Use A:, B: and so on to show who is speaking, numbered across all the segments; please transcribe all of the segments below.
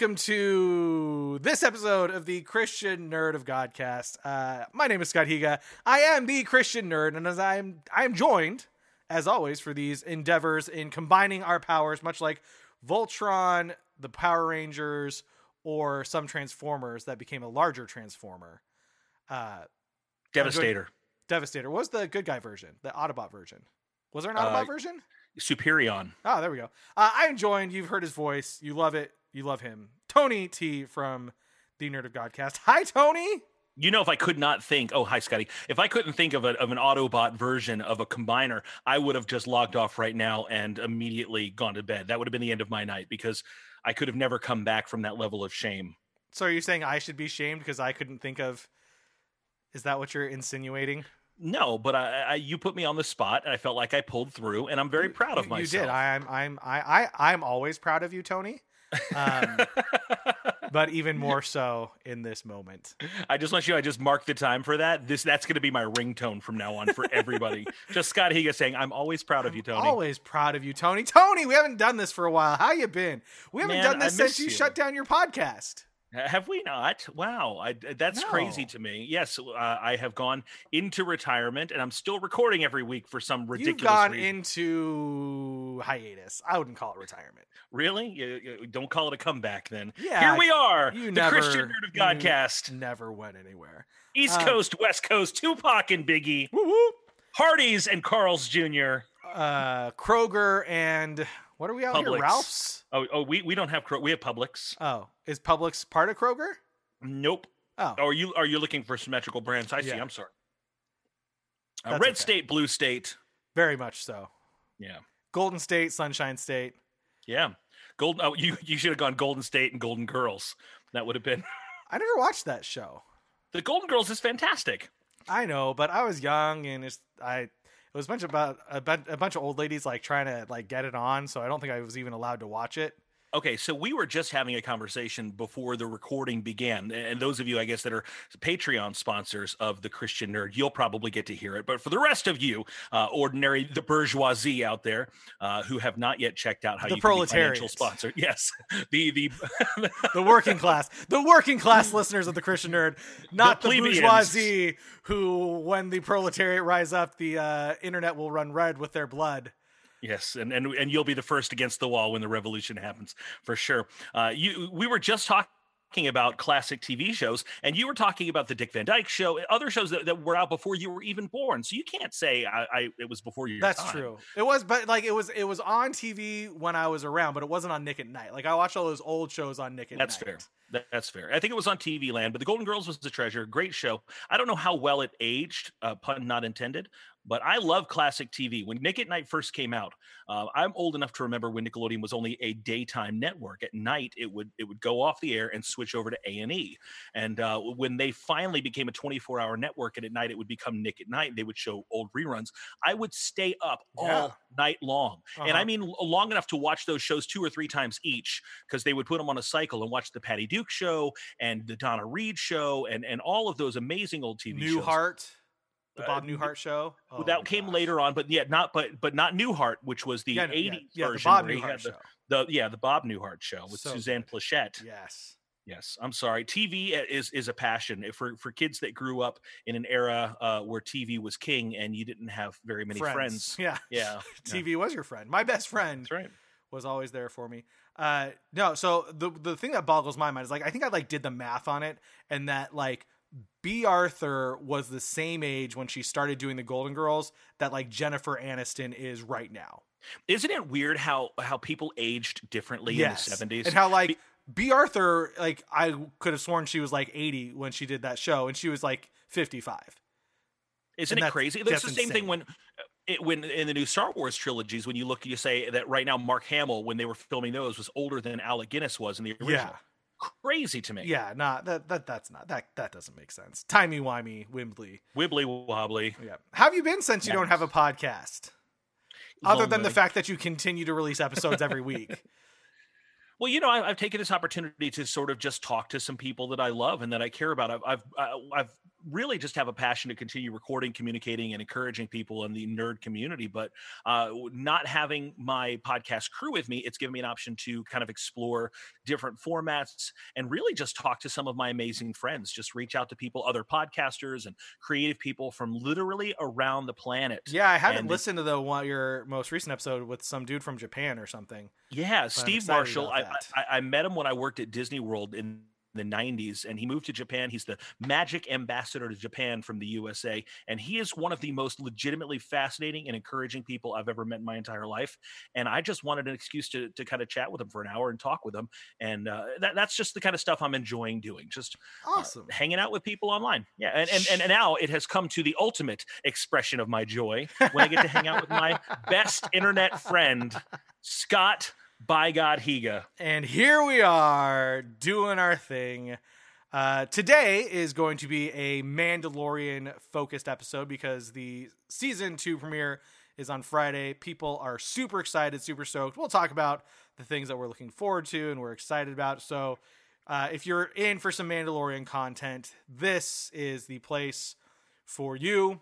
A: welcome to this episode of the Christian Nerd of Godcast. Uh, my name is Scott Higa. I am the Christian nerd, and as I am, I am joined, as always, for these endeavors in combining our powers, much like Voltron, the Power Rangers, or some Transformers that became a larger Transformer. Uh,
B: Devastator.
A: Devastator what was the good guy version, the Autobot version. Was there an Autobot
B: Uh,
A: version?
B: Superion.
A: Oh, there we go. Uh, I am joined. You've heard his voice. You love it. You love him. Tony T from the Nerd of Godcast. Hi, Tony.
B: You know, if I could not think, oh, hi, Scotty. If I couldn't think of, a, of an Autobot version of a combiner, I would have just logged off right now and immediately gone to bed. That would have been the end of my night because I could have never come back from that level of shame.
A: So are you saying I should be shamed because I couldn't think of? Is that what you're insinuating?
B: No, but I, I you put me on the spot, and I felt like I pulled through, and I'm very proud of
A: You-
B: myself.
A: You did. I'm. I'm. I. I. I'm always proud of you, Tony. Um, but even more so in this moment.
B: I just want you. I just marked the time for that. This that's going to be my ringtone from now on for everybody. just Scott Higa saying, "I'm always proud of you, Tony."
A: Always proud of you, Tony. Tony, we haven't done this for a while. How you been? We haven't
B: Man,
A: done this since you,
B: you.
A: shut down your podcast.
B: Have we not? Wow, I, that's crazy to me. Yes, uh, I have gone into retirement, and I'm still recording every week for some ridiculous
A: You've gone
B: reason.
A: into hiatus. I wouldn't call it retirement.
B: Really? You, you- don't call it a comeback then.
A: Yeah,
B: Here we are,
A: you
B: the
A: never-
B: Christian Nerd of Godcast,
A: Never went anywhere.
B: East
A: uh,
B: Coast, West Coast, Tupac and Biggie,
A: Woo woo.
B: Hardee's and Carl's Jr.
A: Uh, Kroger and what are we out here?
B: Publix.
A: Ralph's.
B: Oh, oh, we, we don't have Cro- we have Publix.
A: Oh, is Publix part of Kroger?
B: Nope.
A: Oh,
B: Are you are you looking for symmetrical brands? I see. I'm sorry. Uh, Red
A: okay.
B: State, Blue State.
A: very much so.
B: Yeah.
A: Golden State, Sunshine State.
B: Yeah. Golden. Oh, you you should have gone Golden State and Golden Girls. That would have been.
A: I never watched that show.
B: The Golden Girls is fantastic.
A: I know, but I was young and it's I. It was a bunch about a, bunch a bunch of old ladies like trying to like get it on, so I don't think I was even allowed to watch it.
B: Okay, so we were just having a conversation before the recording began, and those of you, I guess, that are Patreon sponsors of the Christian Nerd, you'll probably get to hear it. But for the rest of you, uh, ordinary the bourgeoisie out there, uh, who have not yet checked out how
A: The
B: you can be financial
A: proletariat.
B: sponsor, yes, the the
A: The working class, the working class listeners of the Christian Nerd, not the,
B: plebeians.
A: bourgeoisie who, when the proletariat rise up, the uh, internet will run red with their blood.
B: Yes, and, and and you'll be the first against the wall when the revolution happens for sure. Uh, you, we were just talking about classic TV shows, and you were talking about the Dick Van Dyke Show, other shows that, that were out before you were even born. So you can't say I, I it was before you.
A: That's
B: time.
A: true. It was, but like it was, it was on TV when I was around, but it wasn't on Nick at Nite. Like I watched all those old shows on Nick at
B: That's
A: Night.
B: fair. That, that's fair. I think it was on TV Land, but the Golden Girls was a treasure. Great show. I don't know how well it aged, uh, pun not intended, but I love classic TV. When Nick at Nite first came out, uh, I'm old enough to remember when Nickelodeon was only a daytime network. At night, it would it would go off the air and switch over to A and E. And uh, when they finally became a 24 hour network, and at night it would become Nick at Nite, they would show old reruns. I would stay up
A: Yeah.
B: all night long, and
A: Uh-huh.
B: I mean long enough to watch those shows two or three times each because they would put them on a cycle and watch the Patty Duke show and the Donna Reed show and and all of those amazing old TV shows.
A: Newhart, the
B: Uh,
A: Bob
B: New-
A: Newhart show. Oh
B: that came
A: gosh.
B: later on, but yeah, not but but not Newhart, which was the
A: Yeah, no,
B: 80s
A: yeah, yeah, the
B: version
A: Bob Newhart
B: had the,
A: show.
B: the yeah the Bob Newhart show with
A: So
B: Suzanne Pleshette.
A: Yes.
B: Yes, I'm sorry. TV is is a passion for for kids that grew up in an era uh, where TV was king and you didn't have very many friends.
A: Yeah.
B: Yeah,
A: TV was your friend. My best friend
B: right.
A: was always there for me. Uh, no, so the the thing that boggles my mind is like I think I like did the math on it, and that like Bea Arthur was the same age when she started doing the Golden Girls that like Jennifer Aniston is right now.
B: Isn't it weird how how people aged differently
A: yes,
B: in the 70s?
A: and how like Bea Arthur like I could have sworn she was like eighty when she did that show, and she was like fifty five.
B: Isn't it crazy? That's,
A: that's
B: the same thing when uh, it, when in the new Star Wars trilogies, when you look, you say that right now Mark Hamill, when they were filming those, was older than Alec Guinness was in the original.
A: Yeah,
B: Crazy to me.
A: yeah, nah, that that that's not that that doesn't make sense. Timey wimey, Wimbley.
B: Wibbly wobbly.
A: Yeah. How have you been since you don't have a podcast? Other than the fact that you continue to release episodes every week.
B: Well, you know, I, I've taken this opportunity to sort of just talk to some people that I love and that I care about. I've I've, uh, I've really just have a passion to continue recording, communicating, and encouraging people in the nerd community. But uh, not having my podcast crew with me, it's given me an option to kind of explore different formats and really just talk to some of my amazing friends. Just reach out to people, other podcasters and creative people from literally around the planet.
A: Yeah, I haven't and listened to the one your most recent episode with some dude from Japan or something.
B: Yeah, Steve Marshall. I, I, I met him when I worked at Disney World in the 90s and he moved to Japan. He's the magic ambassador to Japan from the USA. And he is one of the most legitimately fascinating and encouraging people I've ever met in my entire life. And I just wanted an excuse to, to kind of chat with him for an hour and talk with him. And uh, that, that's just the kind of stuff I'm enjoying doing, just
A: uh, awesome
B: uh, hanging out with people online. Yeah. And, and, and, and now it has come to the ultimate expression of my joy when I get to hang out with my best internet friend, Scott by God Higa.
A: And here we are doing our thing. Uh, today is going to be a Mandalorian focused episode because the season two premiere is on Friday. People are super excited, super stoked. We'll talk about the things that we're looking forward to and we're excited about. So, uh, if you're in for some Mandalorian content, this is the place for you.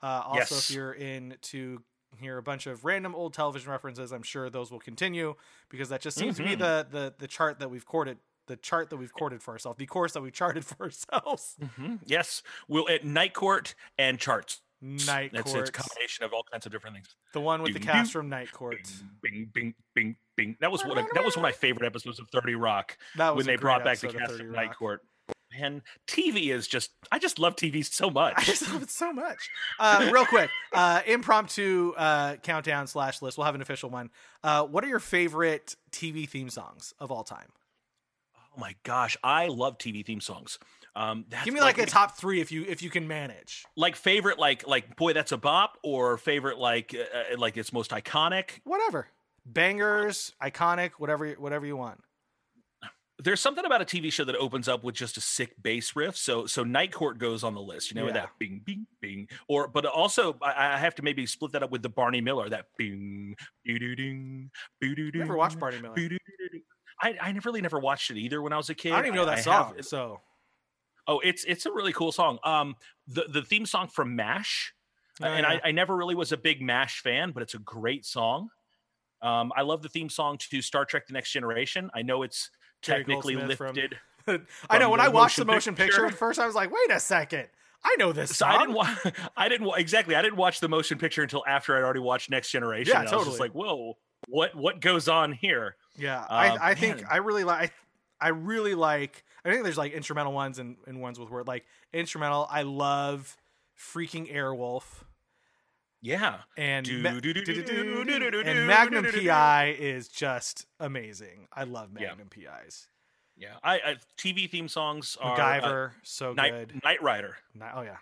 A: Uh, also, yes. if you're into hear a bunch of random old television references. I'm sure those will continue because that just seems mm-hmm. to be mm-hmm. the, the the chart that we've courted the chart that we've courted for ourselves, the course that we charted for ourselves.
B: Mm-hmm. Yes, we'll at night court and charts.
A: Night
B: That's Court. It's a combination of all kinds of different things.
A: The one with ding, the cast ding, from Night Court.
B: Bing, bing, bing, bing. That was one. Of, that was one of my favorite episodes of Thirty Rock. That was when they brought back the cast from Night Court man, TV is just I just love TV so much.
A: I just love it so much. Uh, real quick, uh, impromptu uh, countdown slash list. We'll have an official one. Uh, what are your favorite TV theme songs of all time?
B: Oh my gosh, I love TV theme songs.
A: Um, Give me like, like, a top three if you if you can manage.
B: Like favorite, like like boy, that's a bop, or favorite like uh, uh, like its most iconic.
A: Whatever, bangers, iconic, whatever whatever you want
B: there's something about a TV show that opens up with just a sick bass riff. So so Night Court goes on the list, you know, yeah. that bing bing bing. Or but also I, I, have to maybe split that up with the Barney Miller, that bing doo doo ding
A: doo doo Never watched Barney Miller.
B: I I really never watched it either when I was a kid.
A: I don't even know that I, song. Have, so
B: oh, it's it's a really cool song. Um, the the theme song from Mash, oh, and yeah. I, I never really was a big Mash fan, but it's a great song. Um, I love the theme song to Star Trek: The Next Generation. I know it's technically lifted.
A: From, I know when I watched the motion picture. picture at first, I was like, "Wait a second, I know this song."
B: So I didn't. Wa- I didn't wa- exactly. I didn't watch the motion picture until after I'd already watched Next Generation. Yeah, totally. I was just like, "Whoa, what what goes on here?"
A: Yeah, um, I, I think I really like. I really like. I think there's like instrumental ones and, and ones with word like instrumental. I love freaking Airwolf.
B: Yeah,
A: and and Magnum PI is just amazing. I love Magnum PIs.
B: Yeah, I, I TV theme songs are
A: MacGyver, uh, so
B: Night,
A: good.
B: Knight Rider.
A: oh yeah.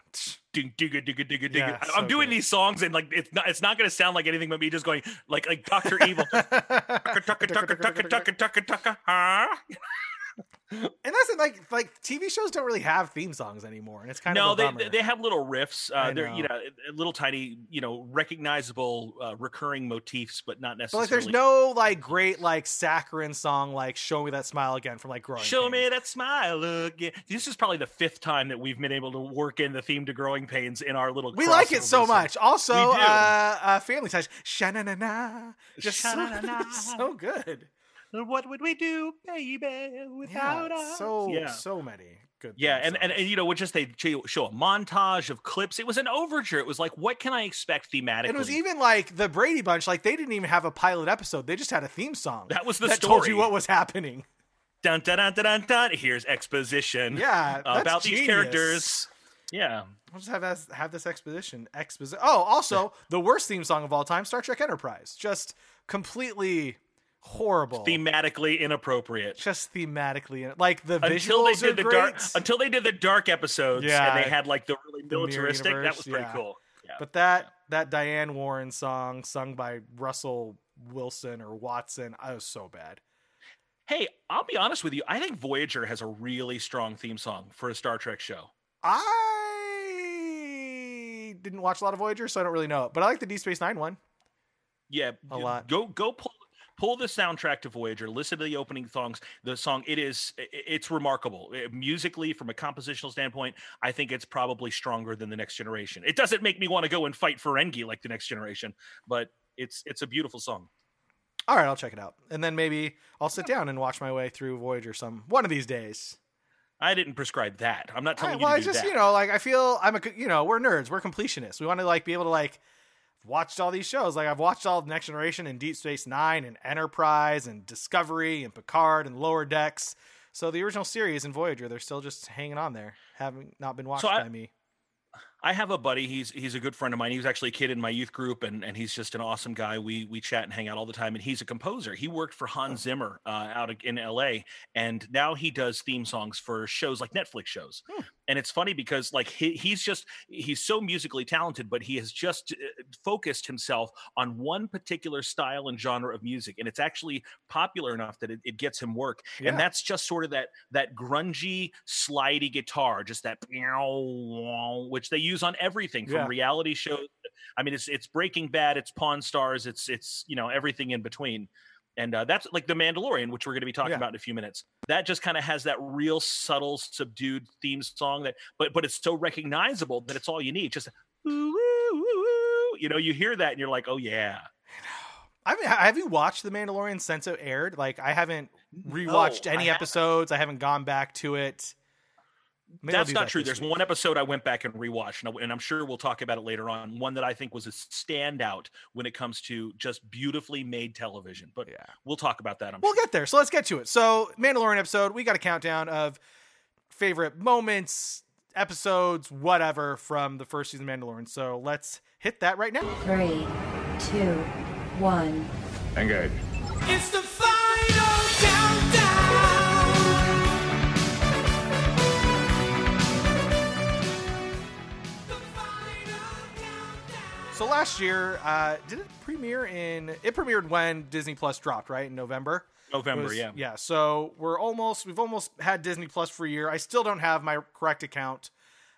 B: Ding, digga, digga, digga, digga. Yeah, I'm so doing good. these songs and like it's not it's not gonna sound like anything but me just going like like Doctor Evil.
A: And that's it, like like TV shows don't really have theme songs anymore, and it's kind
B: no,
A: of no.
B: They they have little riffs. Uh, they're you know little tiny you know recognizable uh, recurring motifs, but not necessarily.
A: But like, there's no like great like saccharine song like "Show Me That Smile Again" from like Growing.
B: Show
A: Pains.
B: me that smile again. This is probably the fifth time that we've been able to work in the theme to Growing Pains in our little.
A: We like it so much. Also, uh, uh, Family Ties, sha na na na, just so, so good
B: what would we do, baby, without yeah, us?
A: So yeah. so many good.
B: Yeah, and, and, and you know, just they show a montage of clips. It was an overture. It was like, what can I expect thematically?
A: And it was even like the Brady Bunch. Like they didn't even have a pilot episode. They just had a theme song.
B: That was the
A: that
B: story.
A: told you what was happening.
B: Dun dun dun dun dun. dun. Here's exposition.
A: Yeah,
B: about
A: genius.
B: these characters. Yeah.
A: We'll just have this, have this exposition. Exposition. Oh, also the worst theme song of all time, Star Trek Enterprise. Just completely horrible
B: thematically inappropriate
A: just thematically like the
B: until
A: visuals
B: they did
A: the
B: great.
A: dark
B: until they did the dark episodes yeah and they had like the really militaristic the that was pretty
A: yeah.
B: cool
A: yeah. but that yeah. that diane warren song sung by russell wilson or watson i was so bad
B: hey i'll be honest with you i think voyager has a really strong theme song for a star trek show
A: i didn't watch a lot of voyager so i don't really know it but i like the d space nine one
B: yeah
A: a lot
B: go go pull pull the soundtrack to Voyager, listen to the opening songs. The song it is it's remarkable it, musically from a compositional standpoint. I think it's probably stronger than the Next Generation. It doesn't make me want to go and fight for Ferengi like the Next Generation, but it's it's a beautiful song.
A: All right, I'll check it out, and then maybe I'll sit down and watch my way through Voyager some one of these days.
B: I didn't prescribe that. I'm not telling you
A: well, I just
B: that.
A: you know like I feel I'm a you know we're nerds, we're completionists. We want to like be able to like watched all these shows. Like I've watched all the Next Generation and Deep Space Nine and Enterprise and Discovery and Picard and Lower Decks. So the original series and Voyager, they're still just hanging on there, having not been watched
B: So I-
A: by me.
B: I have a buddy. He's he's a good friend of mine. He was actually a kid in my youth group, and and he's just an awesome guy. We we chat and hang out all the time. And he's a composer. He worked for Hans Zimmer uh, out in L.A. and now he does theme songs for shows like Netflix shows.
A: Hmm.
B: And it's funny because like he, he's just he's so musically talented, but he has just uh, focused himself on one particular style and genre of music, and it's actually popular enough that it, it gets him work.
A: Yeah.
B: And that's just sort of that that grungy, slidey guitar, just that which they use on everything from
A: Yeah.
B: reality shows. I mean, it's it's Breaking Bad, it's Pawn Stars, it's it's you know everything in between. And uh, that's like the Mandalorian, which we're going to be talking
A: Yeah.
B: about in a few minutes. That just kind of has that real subtle, subdued theme song that, but but it's so recognizable that it's all you need. Just ooh, ooh, ooh, ooh. you know, you hear that and you're like, oh yeah.
A: I mean, have you watched The Mandalorian since it aired? Like I haven't rewatched
B: No,
A: any
B: I
A: episodes. I haven't gone back to it. Maybe
B: That's not
A: that
B: true. There's
A: week.
B: one episode I went back and rewatched, and I- and I'm sure we'll talk about it later on. One that I think was a standout when it comes to just beautifully made television. But
A: Yeah.
B: we'll talk about that. I'm
A: We'll
B: sure.
A: get there. So let's get to it. So, Mandalorian episode, we got a countdown of favorite moments, episodes, whatever from the first season of Mandalorian. So let's hit that right now.
C: Three, two, one.
D: Engage.
E: It's the final
A: So last year, uh, did it premiere in? It premiered when Disney Plus dropped, right in November.
B: November,
A: was-
B: yeah.
A: yeah. So we're almost, we've almost had Disney Plus for a year. I still don't have my correct account.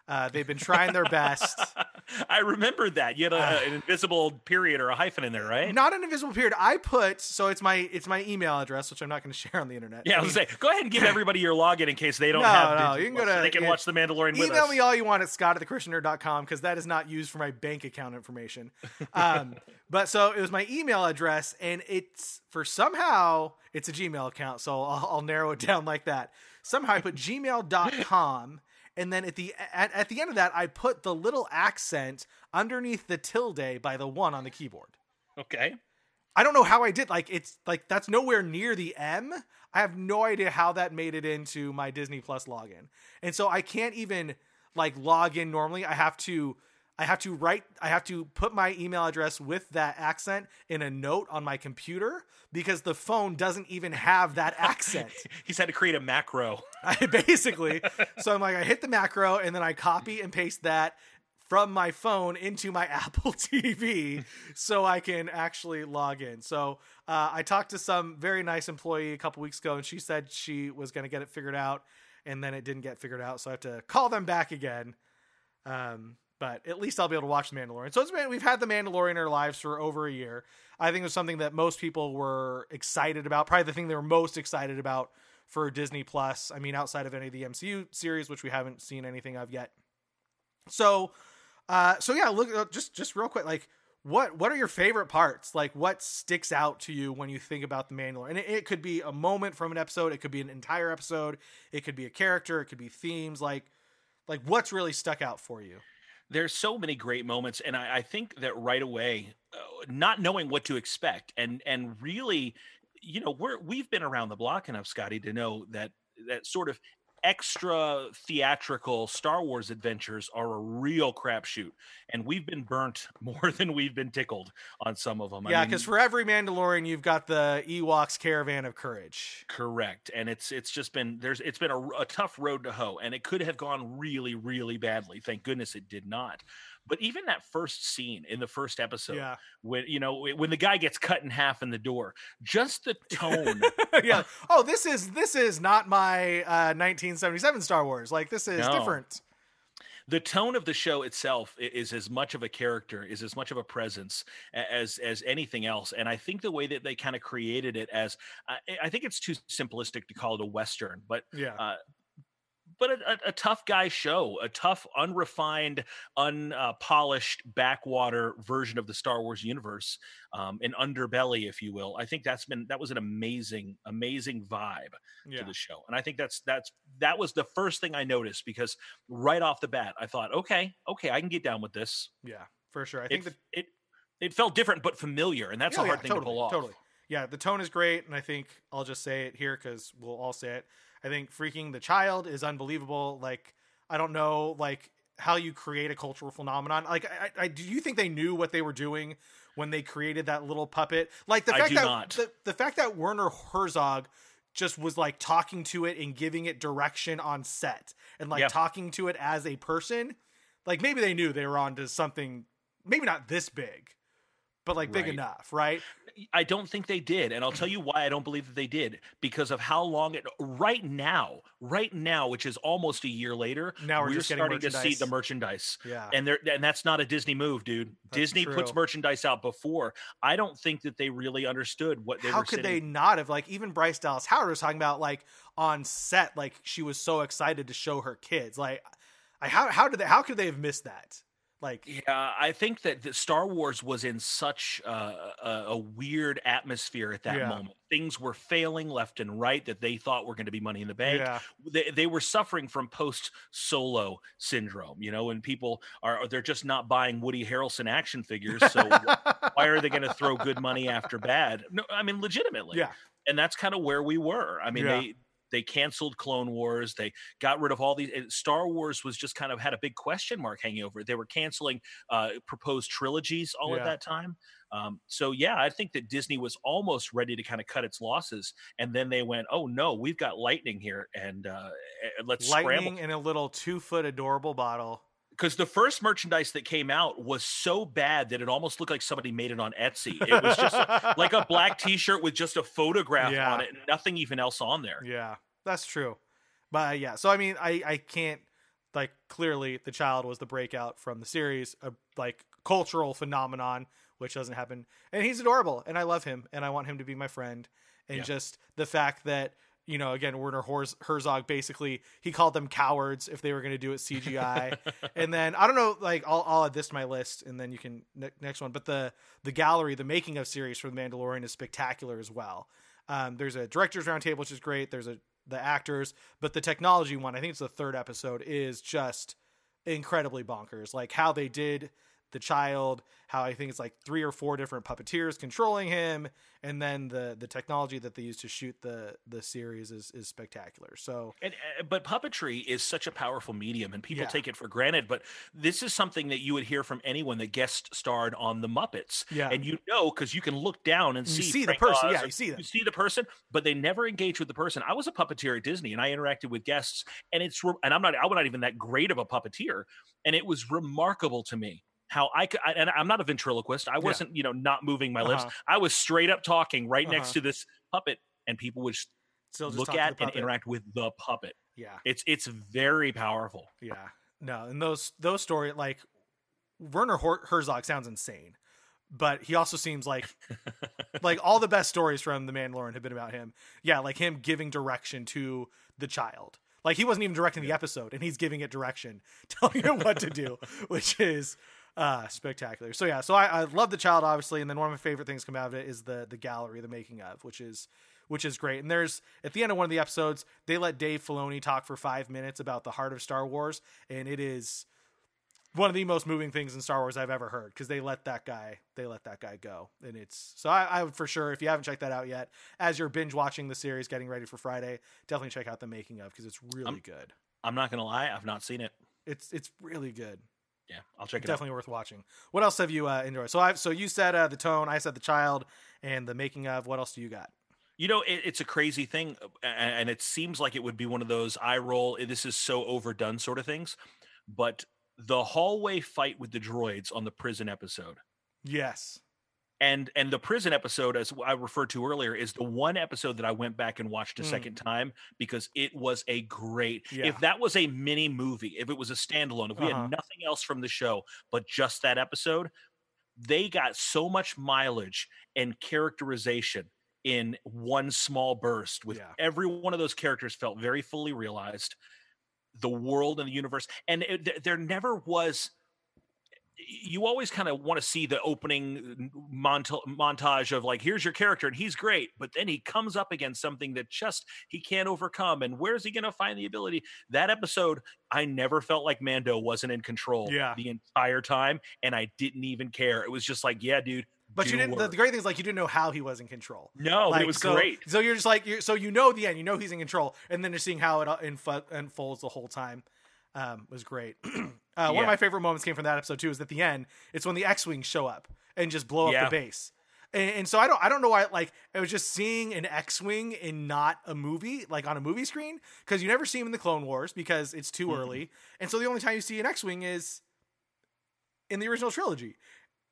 A: Uh, they've been trying their best.
B: I remembered that. You had a, an invisible period or a hyphen in there, right?
A: Not an invisible period. I put so it's my it's my email address, which I'm not going to share on the internet.
B: Yeah, I was say, go ahead and give everybody your login in case they don't
A: No,
B: have.
A: no, you can go
B: so
A: to-
B: they can
A: yeah.
B: watch the Mandalorian with
A: email me all you want at scott at thechristiannerd.com because that is not used for my bank account information. Um, but so it was my email address, and it's for somehow it's a Gmail account, so I'll, I'll narrow it down like that. Somehow I put gmail.com, and then at the at, at the end of that, I put the little accent underneath the tilde by the one on the keyboard.
B: Okay.
A: I don't know how I did. Like it's like that's nowhere near the M. I have no idea how that made it into my Disney Plus login. And so I can't even like log in normally. I have to I have to write I have to put my email address with that accent in a note on my computer because the phone doesn't even have that accent.
B: He's had to create a macro.
A: I basically. So I'm like, I hit the macro and then I copy and paste that from my phone into my Apple TV so I can actually log in. So uh, I talked to some very nice employee a couple weeks ago and she said she was going to get it figured out and then it didn't get figured out. So I have to call them back again. Um, but at least I'll be able to watch The Mandalorian. So it's been, we've had The Mandalorian in our lives for over a year. I think it was something that most people were excited about. Probably the thing they were most excited about for Disney Plus. I mean, outside of any of the MCU series, which we haven't seen anything of yet. So, uh, so yeah, look, uh, just just real quick, like what what are your favorite parts? Like what sticks out to you when you think about the Mandalorian? And it, it could be a moment from an episode, it could be an entire episode, it could be a character, it could be themes. Like, like what's really stuck out for you?
B: There's so many great moments and i, I think that right away uh, not knowing what to expect and and really you know we're we've been around the block enough scotty to know that that sort of extra theatrical star wars adventures are a real crapshoot and we've been burnt more than we've been tickled on some of them I
A: yeah,
B: mean,
A: because for every Mandalorian, you've got the Ewoks Caravan of Courage.
B: Correct, and it's it's just been there's it's been a, a tough road to hoe, and it could have gone really really badly. Thank goodness it did not. But even that first scene in the first episode,
A: Yeah,
B: when you know when the guy gets cut in half in the door, just the tone.
A: yeah. Oh, this is this is not my uh, 1977 Star Wars. Like this is
B: No.
A: different.
B: the tone of the show itself is as much of a character is as much of a presence as as anything else and i think the way that they kind of created it as I, I think it's too simplistic to call it a western but
A: Yeah.
B: uh, but a, a, a tough guy show, a tough, unrefined, unpolished backwater version of the Star Wars universe, um, an underbelly, if you will. I think that's been that was an amazing, amazing vibe
A: yeah.
B: to the show, and I think that's that's that was the first thing I noticed because right off the bat, I thought, okay, okay, I can get down with this.
A: Yeah. For sure. I
B: It
A: think that
B: it it felt different but familiar, and that's
A: Oh,
B: a hard
A: yeah,
B: thing
A: totally,
B: to pull off.
A: Totally. Yeah, the tone is great, and I think I'll just say it here because we'll all say it. I think freaking the child is unbelievable. Like, I don't know, like how you create a cultural phenomenon. Like, I, I do you think they knew what they were doing when they created that little puppet? Like the fact that
B: not.
A: The, the fact that Werner Herzog just was like talking to it and giving it direction on set and like
B: Yeah.
A: talking to it as a person. Like maybe they knew they were onto something, maybe not this big, but like big
B: Right.
A: enough, right?
B: I don't think they did, and I'll tell you why I don't believe that they did because of how long it. Right now, right now, which is almost a year later,
A: Now we're just getting
B: starting to see the
A: merchandise. Yeah.
B: and they're and that's not a Disney move, dude. Disney puts merchandise out before. I don't think that they really understood what they
A: how
B: were.
A: could they not have like even Bryce Dallas Howard was talking about like on set like she was so excited to show her kids like I how how did they how could they have missed that like
B: Yeah, I think that the Star Wars was in such uh, a, a weird atmosphere at that
A: Yeah.
B: moment. Things were failing left and right that they thought were going to be Money in the Bank.
A: yeah
B: they, they were suffering from post solo syndrome you know when people are they're just not buying woody harrelson action figures so why are they going to throw good money after bad no i mean legitimately
A: yeah
B: and that's kind of where we were i mean
A: Yeah.
B: they they canceled clone wars they got rid of all these star wars was just kind of had a big question mark hanging over it. They were canceling uh proposed trilogies all
A: Yeah.
B: at that time. Um, so yeah i think that disney was almost ready to kind of cut its losses and then they went oh no we've got lightning here and uh let's scramble
A: lightning in a little two foot adorable bottle
B: because the first merchandise that came out was so bad that it almost looked like somebody made it on Etsy. It was just like a black T-shirt with just a photograph
A: Yeah.
B: on it, and nothing even else on there.
A: yeah that's true but yeah so I mean I I can't like clearly the child was the breakout from the series a like cultural phenomenon which doesn't happen and he's adorable and I love him and I want him to be my friend and
B: Yeah.
A: just the fact that you know again Werner Herzog basically he called them cowards if they were going to do it CGI and then I don't know like I'll, I'll add this to my list and then you can ne- next one but the the gallery the making of series for the Mandalorian is spectacular as well. Um, there's a director's roundtable which is great there's a the actors but the technology one I think it's the third episode is just incredibly bonkers. Like how they did the child how I think it's like three or four different puppeteers controlling him and then the the technology that they use to shoot the the series is is spectacular so
B: And, uh, but puppetry is such a powerful medium, and people
A: Yeah.
B: take it for granted. But this is something that you would hear from anyone that guest starred on the Muppets.
A: Yeah.
B: and you know because you can look down and
A: You
B: see
A: see the person,
B: Oz
A: yeah, you see them.
B: You see the person, but they never engage with the person. I was a puppeteer at Disney, and I interacted with guests, and it's and I'm not I'm not even that great of a puppeteer, and it was remarkable to me how I could. I, and I'm not a ventriloquist. I wasn't you know not moving my lips.
A: Uh-huh.
B: I was straight up talking right next
A: Uh-huh.
B: to this puppet, and people would
A: still just
B: look
A: talk to the
B: at and interact with the puppet.
A: yeah
B: It's it's very powerful.
A: Yeah, no, and those those story like Werner Herzog sounds insane, but he also seems like like all the best stories from The Mandalorian have been about him. Yeah, like him giving direction to the child. Like he wasn't even directing the episode, and he's giving it direction, telling him what to do, which is uh spectacular. So yeah, so I, I love the child obviously, and then one of my favorite things come out of it is the the gallery, the making of, which is which is great. And there's at the end of one of the episodes, they let Dave Filoni talk for five minutes about the heart of Star Wars, and it is one of the most moving things in Star Wars I've ever heard because they let that guy they let that guy go, and it's so I, I would for sure if you haven't checked that out yet, as you're binge watching the series, getting ready for Friday, definitely check out the making of because it's really
B: I'm-
A: good.
B: I'm not gonna lie, I've not seen it.
A: It's it's really good.
B: Yeah, I'll check it
A: Definitely worth watching. What else have you uh, enjoyed? So I so you said uh, the tone, I said the child, and the making of. What else do you got?
B: You know, it, it's a crazy thing, uh, and it seems like it would be one of those eye roll. eh, This is so overdone sort of things, but the hallway fight with the droids on the prison episode.
A: Yes.
B: And and the prison episode as i referred to earlier is the one episode that i went back and watched a
A: Mm.
B: second time because it was a great
A: Yeah.
B: if that was a mini movie if it was a standalone if we
A: Uh-huh.
B: had nothing else from the show but just that episode they got so much mileage and characterization in one small burst with
A: Yeah.
B: every one of those characters felt very fully realized the world and the universe and it, there- there never was you always kind of want to see the opening monta- montage of like here's your character and he's great but then he comes up against something that just he can't overcome and where's he going to find the ability that episode i never felt like mando wasn't in control
A: Yeah.
B: the entire time and i didn't even care it was just like yeah dude
A: But you didn't. The,
B: work.
A: the great thing is like you didn't know how he was in control.
B: no
A: Like,
B: it was
A: so,
B: great
A: So you're just like you're, so you know the end. You know he's in control, and then you're seeing how it uh, unfo- unfolds the whole time. Um, was great. uh, One of my favorite moments came from that episode too. Is at the end. It's when the X-wings show up and just blow up
B: Yeah.
A: the base. And, and so I don't I don't know why like I was just seeing an X-wing in not a movie like on a movie screen because you never see him in the Clone Wars because it's too
B: Mhm.
A: early, and so the only time you see an X-wing is in the original trilogy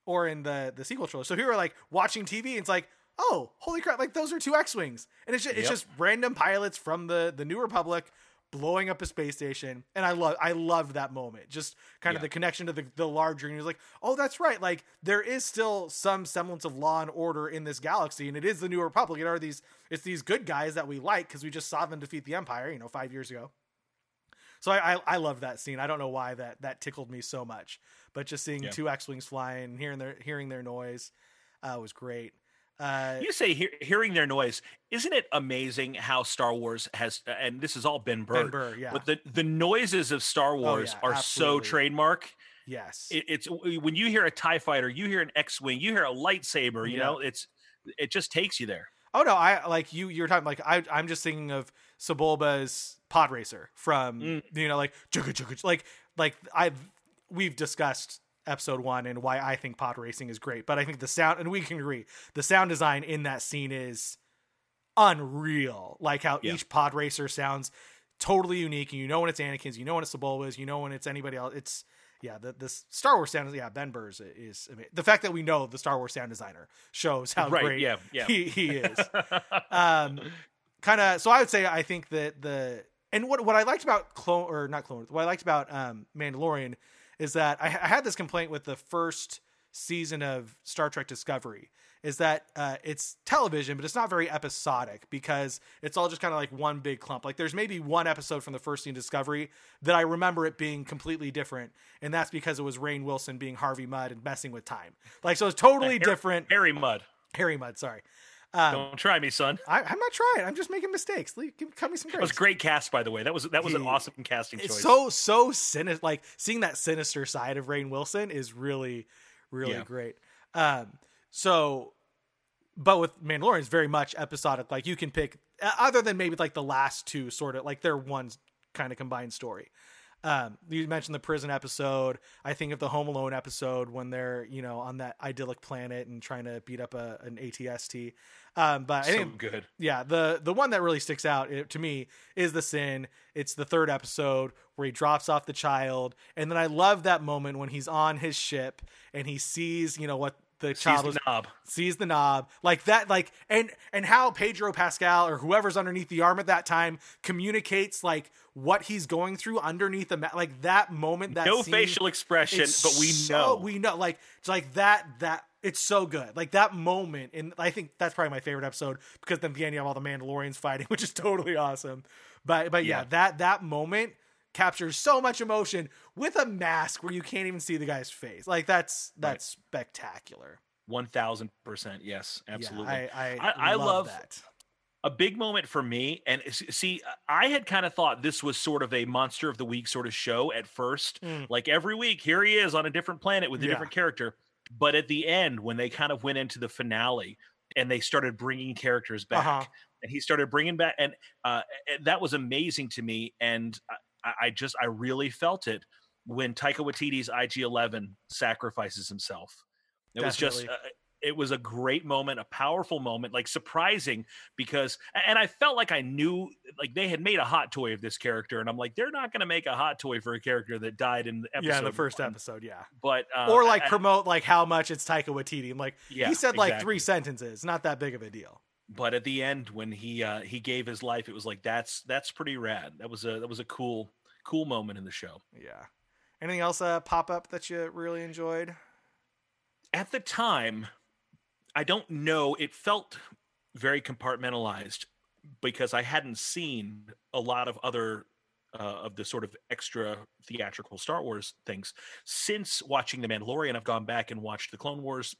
A: or in the the sequel trilogy. So here we're like watching TV, and it's like, oh, holy crap! Like those are two X-wings, and it's just, it's just random pilots from the the New Republic blowing up a space station, and I love I loved that moment. Just kind of the connection to the the larger, and he was like, oh, that's right. Like there is still some semblance of law and order in this galaxy, and it is the New Republic. It are these it's these good guys that we like because we just saw them defeat the Empire, you know, five years ago. So I, I I love that scene. I don't know why that that tickled me so much, but just seeing
B: Yeah.
A: two X wings flying, hearing their hearing their noise, uh, was great. Uh,
B: you say hear, hearing their noise isn't it amazing how star wars has and this is all Ben Burtt,
A: Ben Burtt, yeah, Oh,
B: but the, the noises of star wars
A: yeah,
B: are
A: absolutely.
B: so trademark
A: yes,
B: it, it's when you hear a tie fighter you hear an x-wing you hear a lightsaber you
A: Yeah.
B: know it's it just takes you there
A: Oh no, I like you. You're talking like I. I'm just thinking of Sebulba's pod racer from
B: Mm.
A: you know like chugga chugga like like I. We've discussed episode one and why I think pod racing is great, but I think the sound and we can agree the sound design in that scene is unreal. Like how
B: Yeah.
A: each pod racer sounds totally unique, and you know when it's Anakin's, you know when it's Sebulba's, you know when it's anybody else. It's yeah, the this Star Wars sound, yeah, Ben Burtt's is ama- the fact that we know the Star Wars sound designer shows how
B: right
A: great
B: yeah yeah
A: he he is um kind of so i would say i think that the and what what i liked about clone or not clone what i liked about um mandalorian is that i, I had this complaint with the first season of star trek discovery is that uh, it's television but it's not very episodic because it's all just kind of like one big clump. Like there's maybe one episode from the first season discovery that i remember it being completely different and that's because it was Rainn Wilson being harvey mudd and messing with time. Like so it's totally
B: Harry-
A: different
B: harry mudd.
A: Harry mudd sorry um,
B: don't try me son
A: I, I'm not trying. I'm just making mistakes. Le- give- Cut me some
B: that was great cast by the way that was that was an awesome casting
A: It's
B: choice
A: so so sinister. Like seeing that sinister side of Rainn Wilson is really really
B: Yeah.
A: great. Um, so, but with Mandalorian, it's very much episodic. Like you can pick, uh, other than maybe like the last two, sort of like they're one kind of combined story. Um, you mentioned the prison episode. I think of the Home Alone episode when they're you know on that idyllic planet and trying to beat up a, an ATST. Um, but I think
B: good
A: yeah the the one that really sticks out to me is the sin it's the third episode where he drops off the child and then i love that moment when he's on his ship and he sees you know what the
B: Sees
A: child
B: the knob.
A: Sees the knob. Like that like and and how pedro pascal or whoever's underneath the arm at that time communicates like what he's going through underneath the ma- like that moment that
B: no
A: scene,
B: facial expression but we
A: so-
B: know.
A: we know like it's like that that it's so good. Like that moment and i think that's probably my favorite episode because then at the end you have all the mandalorians fighting which is totally awesome. But but yeah,
B: Yeah.
A: that that moment captures so much emotion with a mask where you can't even see the guy's face like that's that's spectacular
B: 1000% yes absolutely
A: yeah, i i,
B: I- I
A: love,
B: love-
A: that
B: a big moment for me and see i had kind of thought this was sort of a monster of the week sort of show at first
A: Mm.
B: like every week here he is on a different planet with a
A: Yeah.
B: different character but at the end when they kind of went into the finale and they started bringing characters back
A: Uh-huh.
B: and he started bringing back and uh and that was amazing to me and I, I just i really felt it when taika waititi's ig-11 sacrifices himself it was just uh, it was a great moment, a powerful moment, like surprising because, and I felt like I knew, like they had made a hot toy of this character, and I'm like, they're not going to make a hot toy for a character that died in the episode.
A: yeah, in the first
B: one.
A: episode, yeah.
B: But uh,
A: or like
B: I-
A: promote like how much it's Taika Waititi. I'm like,
B: Yeah,
A: he said like
B: exactly.
A: three sentences, not that big of a deal.
B: but at the end when he uh he gave his life, it was like that's that's pretty rad. That was a that was a cool cool moment in the show.
A: Yeah. Anything else uh, pop up that you really enjoyed?
B: at the time, I don't know, it felt very compartmentalized because I hadn't seen a lot of other uh, of the sort of extra theatrical Star Wars things since watching The Mandalorian. I've gone back and watched the Clone Wars.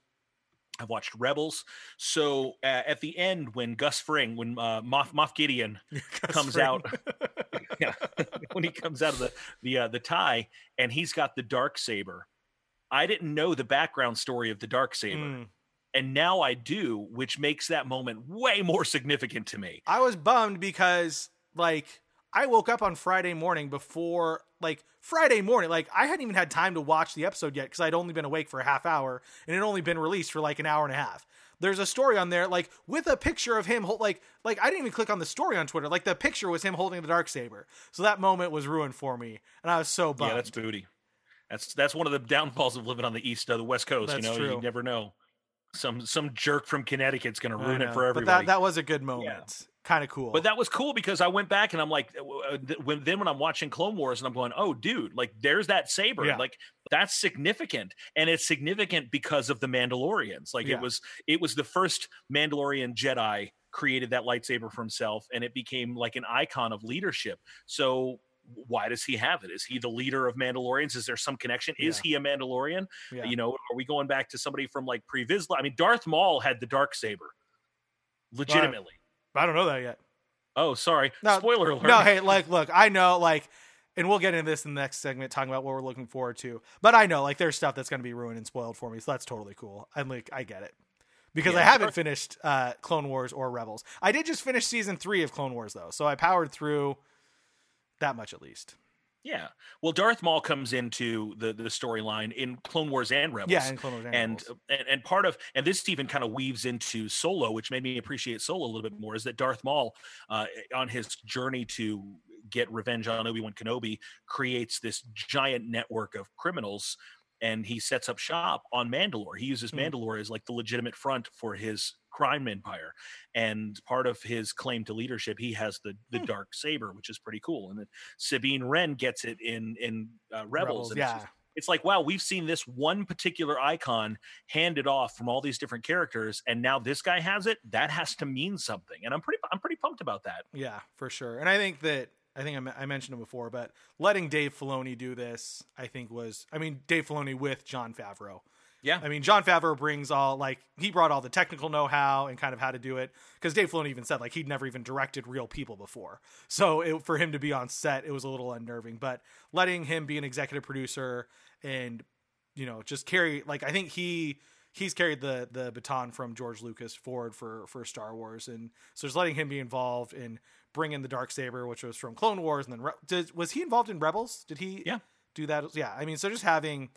B: I've watched Rebels. So uh, at the end, when Gus Fring, when uh, Moff Moff Gideon comes
A: Fring.
B: out, yeah, when he comes out of the the uh, the tie and he's got the dark saber. I didn't know the background story of the dark saber,
A: Mm.
B: and now I do, which makes that moment way more significant to me.
A: I was bummed because like I woke up on Friday morning before like Friday morning, like I hadn't even had time to watch the episode yet because I'd only been awake for a half hour and it had only been released for like an hour and a half. There's a story on there like with a picture of him hol- like like I didn't even click on the story on Twitter. Like the picture was him holding the dark saber. So that moment was ruined for me and I was so bummed.
B: Yeah, that's booty. That's that's one of the downfalls of living on the east of the west coast.
A: That's
B: you know,
A: true.
B: you never know. Some some jerk from Connecticut's going to ruin it for
A: But that that was a good moment. Kind of cool.
B: But that was cool because I went back and I'm like, uh, when then when I'm watching Clone Wars and I'm going, oh, dude, like there's that saber,
A: Yeah.
B: like that's significant, and it's significant because of the Mandalorians. Like
A: Yeah.
B: it was, it was the first Mandalorian Jedi created that lightsaber for himself, and it became like an icon of leadership. So. Why does he have it? Is he the leader of Mandalorians? Is there some connection? Is he a Mandalorian?
A: yeah.
B: You know, are we going back to somebody from like pre-Vizsla? I mean, Darth Maul had the dark saber, legitimately.
A: I don't know that yet.
B: Oh, sorry.
A: No,
B: Spoiler alert.
A: No, hey, like, look, I know, like, and we'll get into this in the next segment, talking about what we're looking forward to. But I know, like, there's stuff that's going to be ruined and spoiled for me, so that's totally cool. I'm like, I get it because I haven't finished uh, Clone Wars or Rebels. I did just finish season three of Clone Wars though, so I powered through that much at least.
B: Yeah. Well, Darth Maul comes into the the storyline in Clone Wars and Rebels.
A: Yeah, in Clone Wars and,
B: and,
A: Rebels.
B: and and part of and this even kind of weaves into Solo, which made me appreciate Solo a little bit more. Is that Darth Maul, uh, on his journey to get revenge on Obi Wan Kenobi, creates this giant network of criminals, and he sets up shop on Mandalore. He uses
A: Hmm.
B: Mandalore as like the legitimate front for his crime empire, and part of his claim to leadership, he has the the
A: Hmm.
B: dark saber, which is pretty cool. And then Sabine Wren gets it in in uh, Rebels,
A: Rebels,
B: and it's
A: yeah.
B: just- it's like wow we've seen this one particular icon handed off from all these different characters and now this guy has it that has to mean something and i'm pretty i'm pretty pumped about that
A: Yeah, for sure. And I think that I think I, I mentioned it before, but letting Dave Filoni do this, I think was I mean Dave Filoni with Jon Favreau.
B: Yeah
A: I mean, Jon Favreau brings all like he brought all the technical know-how and kind of how to do it because Dave Filoni even said like he'd never even directed real people before. So it, for him to be on set, it was a little unnerving. But letting him be an executive producer and you know just carry like I think he he's carried the the baton from George Lucas forward for for Star Wars, and so just letting him be involved in bringing the dark saber, which was from Clone Wars, and then Re- did, was he involved in Rebels? Did he?
B: Yeah.
A: Do that? Yeah. I mean, so just having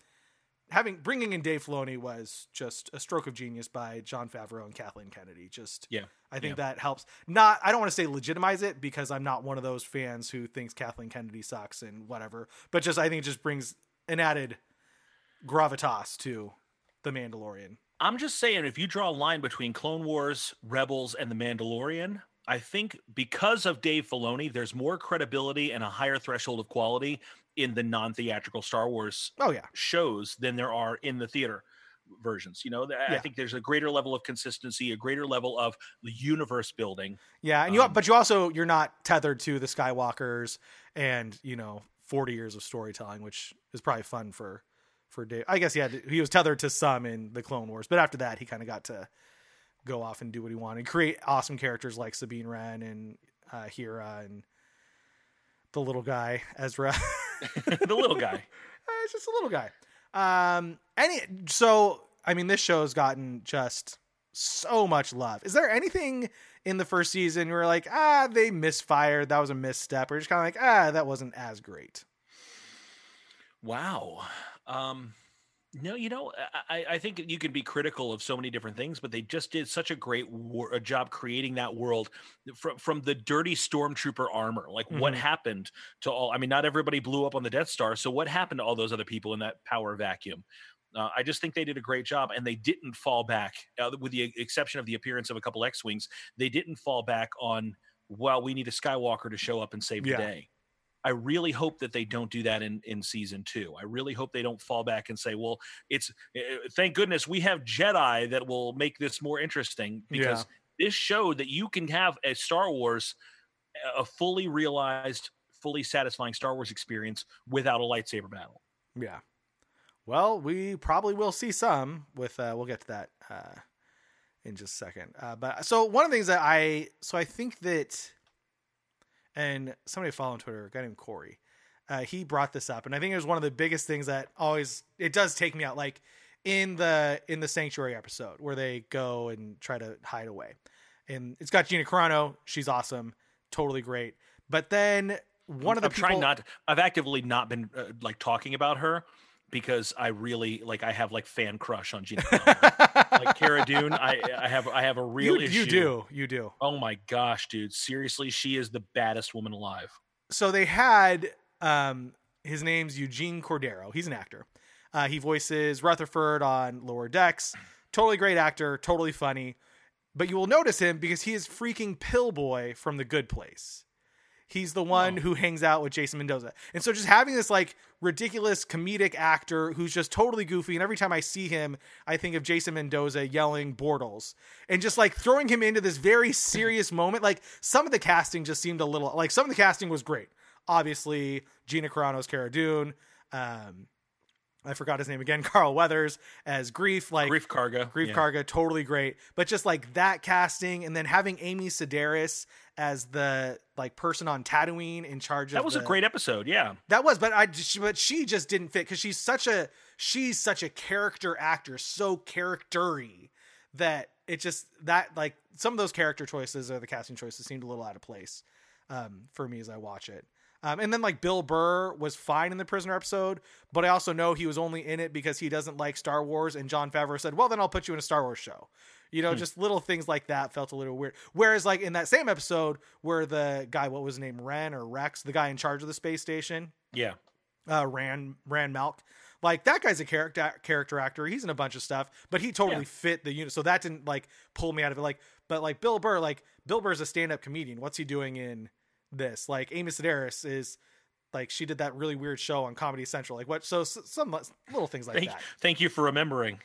A: having bringing in Dave Filoni was just a stroke of genius by Jon Favreau and Kathleen Kennedy. Just
B: Yeah.
A: I think
B: Yeah.
A: that helps. Not I don't want to say legitimize it because I'm not one of those fans who thinks Kathleen Kennedy sucks and whatever. But just I think it just brings an added gravitas to the Mandalorian.
B: i'm just saying if you draw a line between clone wars rebels and the mandalorian i think because of dave filoni there's more credibility and a higher threshold of quality in the non-theatrical star wars
A: Oh yeah.
B: shows than there are in the theater versions you know I- i think there's a greater level of consistency a greater level of the universe building
A: Yeah, and you
B: Um,
A: but you also you're not tethered to the Skywalkers and, you know, 40 years of storytelling, which is probably fun for for Dave. I guess he had to, he was tethered to some in the Clone Wars, but after that he kind of got to go off and do what he wanted, create awesome characters like Sabine Wren and uh Hera and the little guy Ezra.
B: the little guy
A: Uh, it's just a little guy. Um, any so I mean, this show's gotten just so much love. Is there anything in the first season where like ah they misfired, that was a misstep, or just kind of like ah that wasn't as great?
B: Wow. Um No, you know, I, I think you can be critical of so many different things, but they just did such a great a job creating that world from from the dirty stormtrooper armor. Like, what
A: Mhm.
B: happened to all? I mean, not everybody blew up on the Death Star, so what happened to all those other people in that power vacuum? Uh, I just think they did a great job, and they didn't fall back, uh, with the exception of the appearance of a couple X wings. They didn't fall back on, well, we need a Skywalker to show up and save
A: Yeah.
B: the day. I really hope that they don't do that in in season two. I really hope they don't fall back and say, "Well, it's uh, thank goodness we have Jedi that will make this more interesting." Because this showed that you can have a Star Wars, a fully realized, fully satisfying Star Wars experience without a lightsaber battle.
A: Yeah. Well, we probably will see some with uh we'll get to that uh in just a second. Uh but so one of the things that I so I think that and somebody follow on Twitter, a guy named Corey, uh, he brought this up, and I think it was one of the biggest things that always it does take me out. Like in the in the sanctuary episode where they go and try to hide away, and it's got Gina Carano, she's awesome, totally great. But then one of the
B: I'm
A: people,
B: trying not. I've actively not been uh, like talking about her because I really like. I have like fan crush on Gina. Carano. like Cara Dune, I I have I have a real
A: you,
B: issue.
A: you do, you do.
B: Oh my gosh, dude! Seriously, she is the baddest woman alive.
A: so they had um his name's Eugene Cordero. He's an actor. Uh, he voices Rutherford on Lower Decks. Totally great actor, totally funny. But you will notice him because he is freaking Pillboi from The Good Place. He's the one
B: Oh.
A: who hangs out with Jason Mendoza. And so just having this like ridiculous comedic actor who's just totally goofy and every time I see him I think of Jason Mendoza yelling Bortles and just like throwing him into this very serious moment like some of the casting just seemed a little like some of the casting was great. Obviously Gina Carano's Cara Dune um I forgot his name again Carl Weathers as Greef like
B: Greef Karga.
A: Greef
B: yeah.
A: Karga, totally great. But just like that casting, and then having Amy Sedaris as the like person on Tatooine in charge of
B: That was a great episode. Yeah.
A: That was, but I just, but she just didn't fit because she's such a she's such a character actor, so charactery that it just that like some of those character choices or the casting choices seemed a little out of place um, for me as I watch it. Um, and then like Bill Burr was fine in the prisoner episode, but I also know he was only in it because he doesn't like Star Wars. And Jon Favreau said, "Well, then I'll put you in a Star Wars show." You know, just little things like that felt a little weird. Whereas, like in that same episode where the guy, what was his name, Ren or Rex, the guy in charge of the space station,
B: Yeah.
A: uh, Ran Rand Malk. Like that guy's a character character actor. He's in a bunch of stuff, but he totally
B: Yeah.
A: fit the unit. So that didn't like pull me out of it. Like, but like Bill Burr, like Bill Burr's a stand up comedian. What's he doing in this? Like Amy Sedaris is like she did that really weird show on Comedy Central. Like what? So s- some little things like
B: Thank,
A: that.
B: thank you for remembering.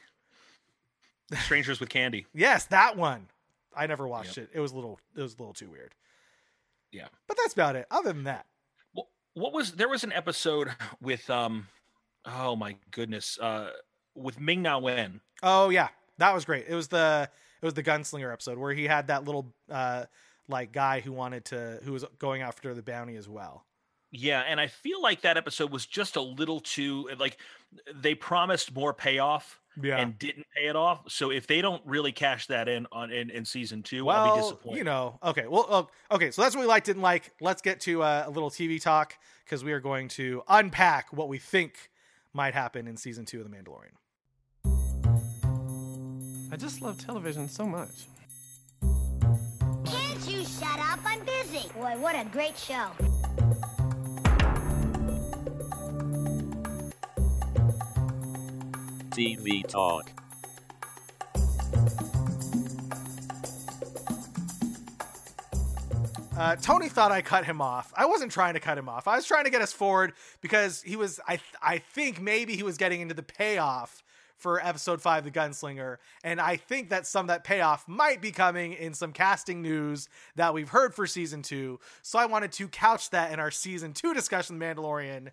B: Strangers with Candy.
A: Yes, that one. I never watched it. It was a little. It was a little too weird.
B: Yeah.
A: But that's about it. Other than that,
B: What, what was there was an episode with um oh my goodness uh with Ming Na Wen.
A: Oh yeah, that was great. It was the it was the gunslinger episode where he had that little uh like guy who wanted to who was going after the bounty as well.
B: Yeah, and I feel like that episode was just a little too like they promised more payoff
A: Yeah.
B: and didn't pay it off. So if they don't really cash that in on in, in season two, I'll be
A: well,
B: disappointed.
A: you know, okay. Well, okay. So that's what we liked, didn't like. Let's get to uh, a little TV talk because we are going to unpack what we think might happen in season two of The Mandalorian.
D: I just love television so much.
F: Can't you shut up? I'm busy. Boy, what a great show.
G: TV Talk.
A: Uh, Tony thought I cut him off. I wasn't trying to cut him off. I was trying to get us forward because he was. I I think maybe he was getting into the payoff for episode five, the Gunslinger, and I think that some of that payoff might be coming in some casting news that we've heard for season two. So I wanted to couch that in our season two discussion, The Mandalorian.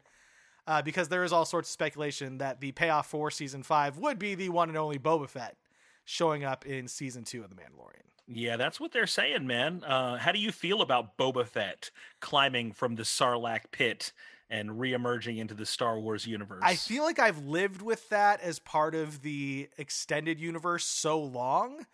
A: Uh, because there is all sorts of speculation that the payoff for season five would be the one and only Boba Fett showing up in season two of The Mandalorian.
B: Yeah, that's what they're saying, man. Uh, how do you feel about Boba Fett climbing from the Sarlacc pit and reemerging into the Star Wars universe?
A: I feel like I've lived with that as part of the extended universe so long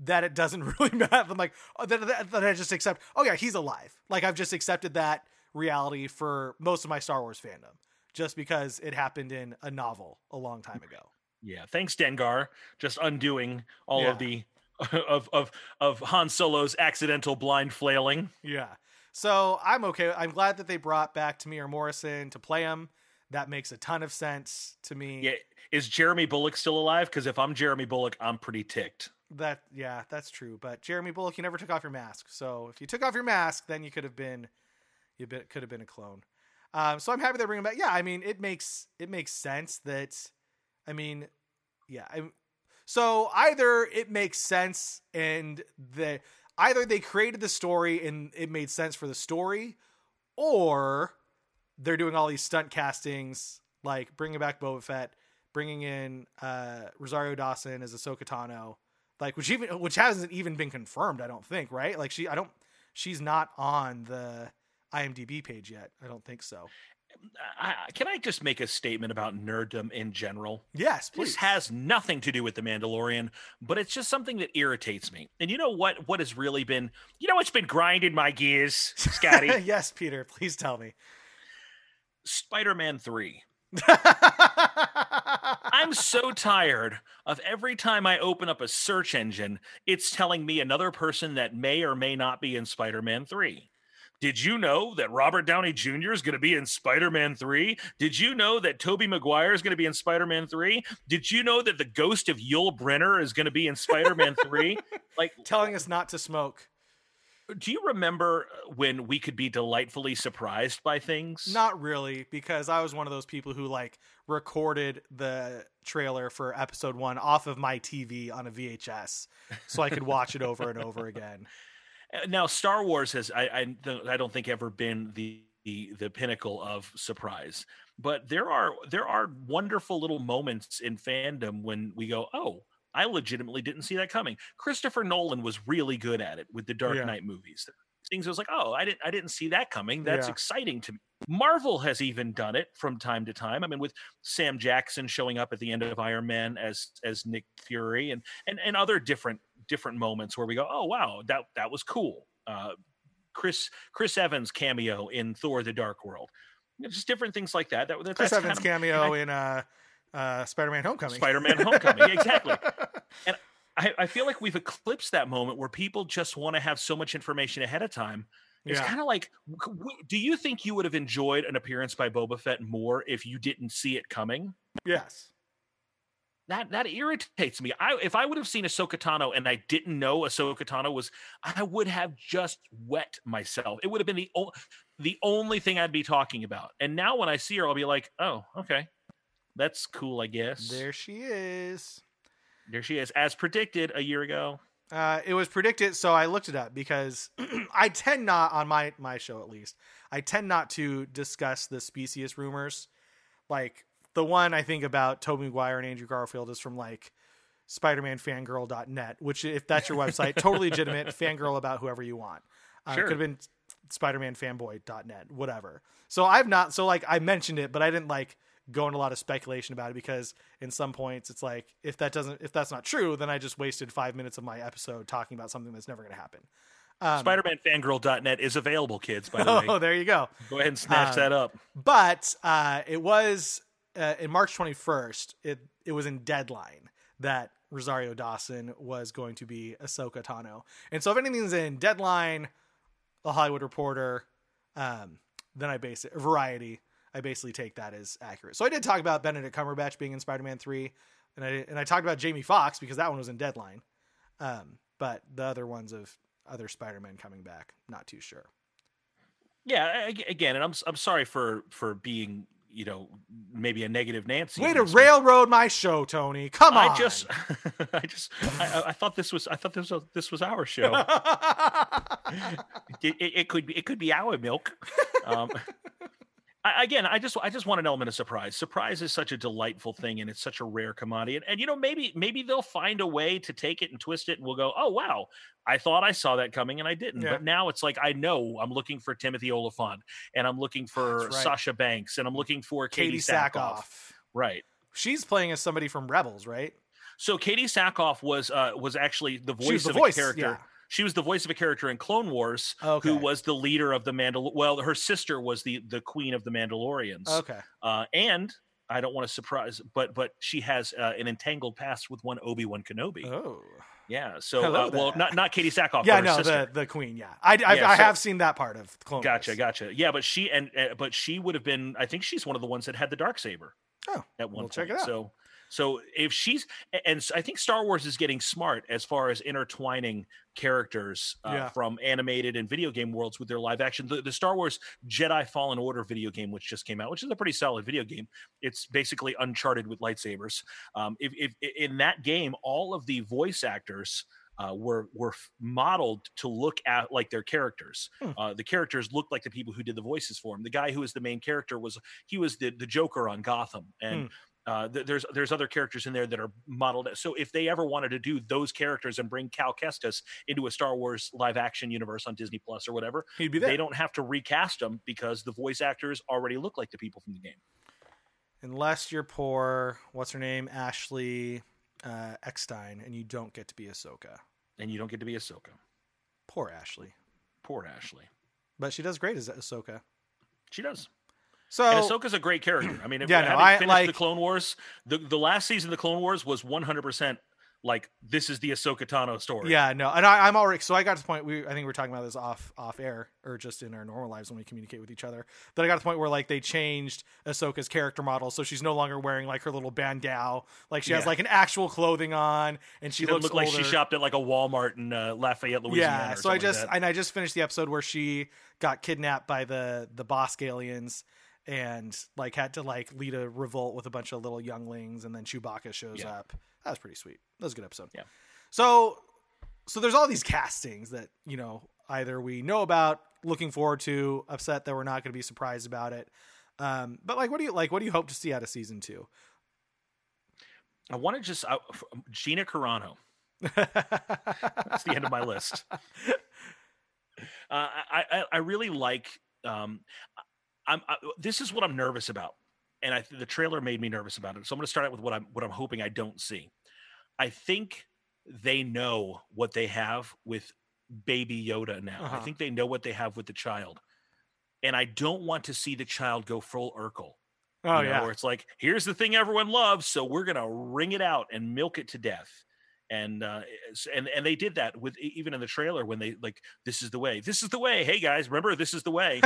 A: that it doesn't really matter. I'm like, oh, that, that, that I just accept, oh yeah, he's alive. Like I've just accepted that reality for most of my Star Wars fandom just because it happened in a novel a long time ago.
B: Yeah, thanks Dengar, just undoing all
A: Yeah.
B: of the of of of Han Solo's accidental blind flailing.
A: Yeah. So I'm okay. I'm glad that they brought back Temuera Morrison to play him. That makes a ton of sense to me.
B: Yeah, is Jeremy Bulloch still alive? Because if I'm Jeremy Bulloch, I'm pretty ticked.
A: That yeah, that's true. But Jeremy Bulloch, you never took off your mask. So if you took off your mask, then you could have been, you could have been a clone. Um, so I'm happy they bring him back. Yeah, I mean, it makes it makes sense that, I mean, yeah. I, so either it makes sense and the either they created the story and it made sense for the story, or they're doing all these stunt castings like bringing back Boba Fett, bringing in uh, Rosario Dawson as Ahsoka Tano, like which even which hasn't even been confirmed. I don't think right. Like she, I don't. She's not on the IMDb page yet. I don't think so.
B: I, can I just make a statement about nerddom in general?
A: Yes, please.
B: This has nothing to do with the Mandalorian, but it's just something that irritates me. And you know what? What has really been, you know, what's been grinding my gears, Scotty?
A: yes, Peter. Please tell me.
B: Spider-Man Three. I'm so tired of every time I open up a search engine, it's telling me another person that may or may not be in Spider Man 3. Did you know that Robert Downey Jr. is going to be in Spider Man 3? Did you know that Tobey Maguire is going to be in Spider Man 3? Did you know that the ghost of Yul Brynner is going to be in Spider Man 3? Like,
A: Telling us not to smoke.
B: do you remember uh, when we could be delightfully surprised by things?
A: Not really, because I was one of those people who like recorded the trailer for episode one off of my TV on a VHS, so I could watch it over and over again.
B: Uh, now star wars has i i, I don't think ever been the, the the pinnacle of surprise but there are there are wonderful little moments in fandom when we go oh i legitimately didn't see that coming. Christopher nolan was really good at it with the dark
A: Yeah.
B: knight movies. Things I was like oh i didn't i didn't see that coming. That's
A: Yeah.
B: exciting to me. Marvel has even done it from time to time. I mean with sam jackson showing up at the end of iron man as as nick fury and and, and other different different moments where we go oh wow that that was cool uh chris chris evans cameo in thor the dark world You know, just different things like that that
A: Chris Evans
B: kind of
A: cameo in uh, uh, Spider-Man: Homecoming.
B: spider-man homecoming exactly I, I feel like we've eclipsed that moment where people just want to have so much information ahead of time it's
A: Yeah.
B: kind of like do you think you would have enjoyed an appearance by boba fett more if you didn't see it coming
A: yes.
B: That that irritates me. I if I would have seen Ahsoka Tano and I didn't know Ahsoka Tano was, I would have just wet myself. It would have been the o- the only thing I'd be talking about. And now when I see her, I'll be like, oh, okay, that's cool, I guess. There,
A: she is.
B: There she is, as predicted a year ago.
A: Uh, it was predicted, so I looked it up because I tend not on my my show at least. I tend not to discuss the specious rumors. Like the one I think about Tobey Maguire and Andrew Garfield is from like SpiderManFangirl.net, which if that's your website, totally legitimate. Fangirl about whoever you want. Uh,
B: Sure.
A: Could have been SpiderManFanboy.net, whatever. So I've not. So like I mentioned it, but I didn't like go into a lot of speculation about it because in some points it's like if that doesn't if that's not true, then I just wasted five minutes of my episode talking about something that's never going to happen. Um,
B: SpiderManFangirl.net is available, kids. By the
A: Oh,
B: way, oh,
A: there you go.
B: go ahead and snatch
A: um,
B: that up.
A: But uh, it was uh, in March 21st. It it was in Deadline that Rosario Dawson was going to be Ahsoka Tano. And so if anything's in Deadline, The Hollywood Reporter, um, then I base it Variety. I basically take that as accurate. So I did talk about Benedict Cumberbatch being in Spider-Man 3, and I and I talked about Jamie Foxx because that one was in Deadline. Um, but the other ones of other Spider-Man coming back, not too sure.
B: Yeah, again, and I'm I'm sorry for for being you know maybe a negative Nancy.
A: Way to railroad my show, Tony. Come on.
B: I just, I just, I, I- thought this was, I thought this was, this was our show. it, it, it could be, it could be our milk. Um, I, again, I just, I just want an element of surprise. Surprise is such a delightful thing, and it's such a rare commodity. And, and you know, maybe, maybe they'll find a way to take it and twist it, and we'll go, oh wow, I thought I saw that coming, and I didn't.
A: Yeah.
B: But now it's like I know I'm looking for Timothy Olyphant, and I'm looking for
A: right.
B: Sasha Banks, and I'm looking for Katee,
A: Katee
B: Sackhoff.
A: Sackhoff.
B: Right.
A: She's playing as somebody from Rebels, right?
B: So Katee Sackhoff was uh, was actually the voice
A: the
B: of
A: voice,
B: a character.
A: yeah.
B: She was the voice of a character in Clone Wars,
A: Okay.
B: who was the leader of the Mandal. Well, her sister was the the queen of the Mandalorians,
A: Okay.
B: uh, and I don't want to surprise, but but she has uh, an entangled past with one Obi Wan Kenobi.
A: Oh,
B: Yeah. So uh, well, not not Katee Sackhoff.
A: yeah,
B: but her
A: no,
B: sister.
A: the the queen. Yeah, I I,
B: Yeah,
A: I
B: so-
A: have seen that part of Clone
B: Gotcha,
A: Wars.
B: gotcha. Yeah, but she and uh, but she would have been. I think she's one of the ones that had the dark saber.
A: Oh,
B: at one
A: we'll
B: point.
A: check it out.
B: So so if she's and I think Star Wars is getting smart as far as intertwining characters uh,
A: Yeah.
B: from animated and video game worlds with their live action. The, the Star Wars Jedi Fallen Order video game, which just came out, which is a pretty solid video game. It's basically Uncharted with lightsabers. Um, if, if in that game, all of the voice actors uh, were were modeled to look at like their characters.
A: Hmm.
B: Uh, the characters looked like the people who did the voices for him. The guy who was the main character was he was the the Joker on Gotham, and uh, th- there's there's other characters in there that are modeled. So if they ever wanted to do those characters and bring Cal Kestis into a Star Wars live action universe on Disney Plus or whatever,
A: He'd be there.
B: they don't have to recast them because the voice actors already look like the people from the game.
A: Unless you're poor, what's her name, Ashley uh, Eckstein, and you don't get to be Ahsoka.
B: And you don't get to be Ahsoka.
A: Poor Ashley,
B: Poor Ashley.
A: but she does great as Ahsoka.
B: She does.
A: So
B: And Ahsoka's a great character. I mean,
A: Yeah, no,
B: having
A: I-
B: finished
A: like-
B: the Clone Wars, the, the last season of the Clone Wars was 100% like this is the Ahsoka Tano story.
A: Yeah, no, and I, I'm already. So I got to the point. We I think we were talking about this off off air or just in our normal lives when we communicate with each other. That I got to the point where like they changed Ahsoka's character model, so she's no longer wearing like her little bandau. Like she has like an actual clothing on, and she,
B: She
A: looks
B: look like she shopped at like a Walmart in uh, Lafayette, Louisiana.
A: Yeah, so I
B: something like
A: just and I just finished the episode where she got kidnapped by the the Bosk aliens and like had to like lead a revolt with a bunch of little younglings, and then Chewbacca shows
B: Yeah.
A: up. That was pretty sweet. That was a good episode.
B: Yeah.
A: So so there's all these castings that you know either we know about, looking forward to, upset that we're not going to be surprised about it. Um, but like, what do you like? What do you hope to see out of season two?
B: I want to just I, Gina Carano. That's the end of my list. Uh, I, I I really like. Um, I'm I, this is what I'm nervous about, and I the trailer made me nervous about it. So I'm going to start out with what I'm what I'm hoping I don't see. I think they know what they have with Baby Yoda now. I
A: Uh-huh.
B: think they know what they have with the child, and I don't want to see the child go full Urkel.
A: Oh
B: you know,
A: yeah,
B: where it's like here's the thing everyone loves so we're gonna wring it out and milk it to death and uh and and they did that with even in the trailer when they like this is the way this is the way hey guys remember this is the way.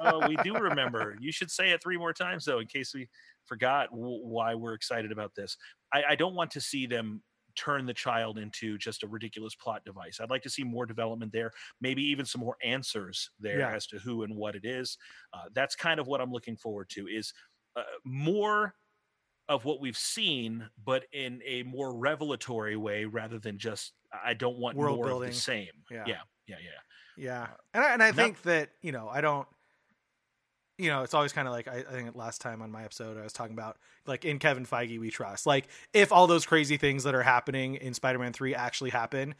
B: Oh we do remember. You should say it three more times though in case we forgot w- why we're excited about this. I, I don't want to see them turn the child into just a ridiculous plot device. I'd like to see more development there maybe even some more answers there
A: Yeah.
B: as to who and what it is. Uh, that's kind of what i'm looking forward to is uh, more of what we've seen but in a more revelatory way rather than just i don't want
A: World
B: more
A: building.
B: of the same
A: Yeah.
B: yeah yeah yeah
A: Yeah, uh, and I, and I
B: no-
A: think that you know I don't, you know, it's always kind of like I, I think last time on my episode I was talking about like in Kevin Feige we trust. Like if all those crazy things that are happening in Spider-Man Three actually happen,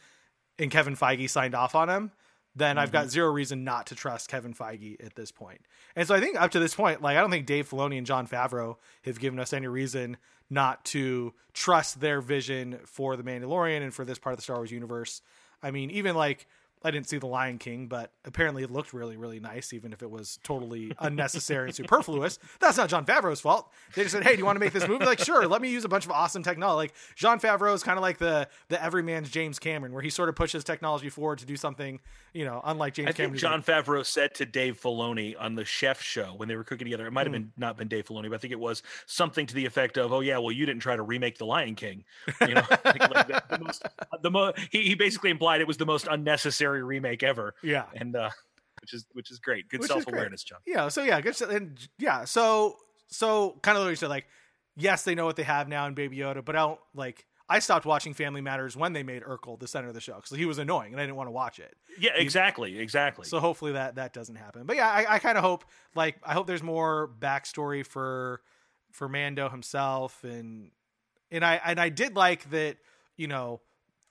A: and Kevin Feige signed off on them, then I've got mm-hmm. zero reason not to trust Kevin Feige at this point. And so I think up to this point, like I don't think Dave Filoni and Jon Favreau have given us any reason not to trust their vision for the Mandalorian and for this part of the Star Wars universe. I mean, even like I didn't see The Lion King, but apparently it looked really, really nice, even if it was totally unnecessary and superfluous. That's not Jon Favreau's fault. They just said, "Hey, do you want to make this movie?" Like, sure. Let me use a bunch of awesome technology. Like Jon Favreau is kind of like the the everyman's James Cameron, where he sort of pushes technology forward to do something, you know, unlike James
B: I
A: Cameron.
B: think Jon
A: like,
B: Favreau said to Dave Filoni on the Chef Show when they were cooking together. It might have
A: Hmm.
B: been not been Dave Filoni, but I think it was something to the effect of, "Oh yeah, well you didn't try to remake The Lion King." You know, like, like the, the most, the mo- he, he basically implied it was the most unnecessary remake ever,
A: yeah,
B: and uh, which is which is great. Good
A: Which is great.
B: self awareness, Jon.
A: yeah. So yeah, good. And yeah, so so kind of like you said, like yes, they know what they have now in Baby Yoda, but I don't like. I stopped watching Family Matters when they made Urkel the center of the show because he was annoying and I didn't want to watch it.
B: Yeah, exactly, exactly.
A: So hopefully that that doesn't happen. But yeah, I, I kind of hope like I hope there's more backstory for for Mando himself and and I and I did like that you know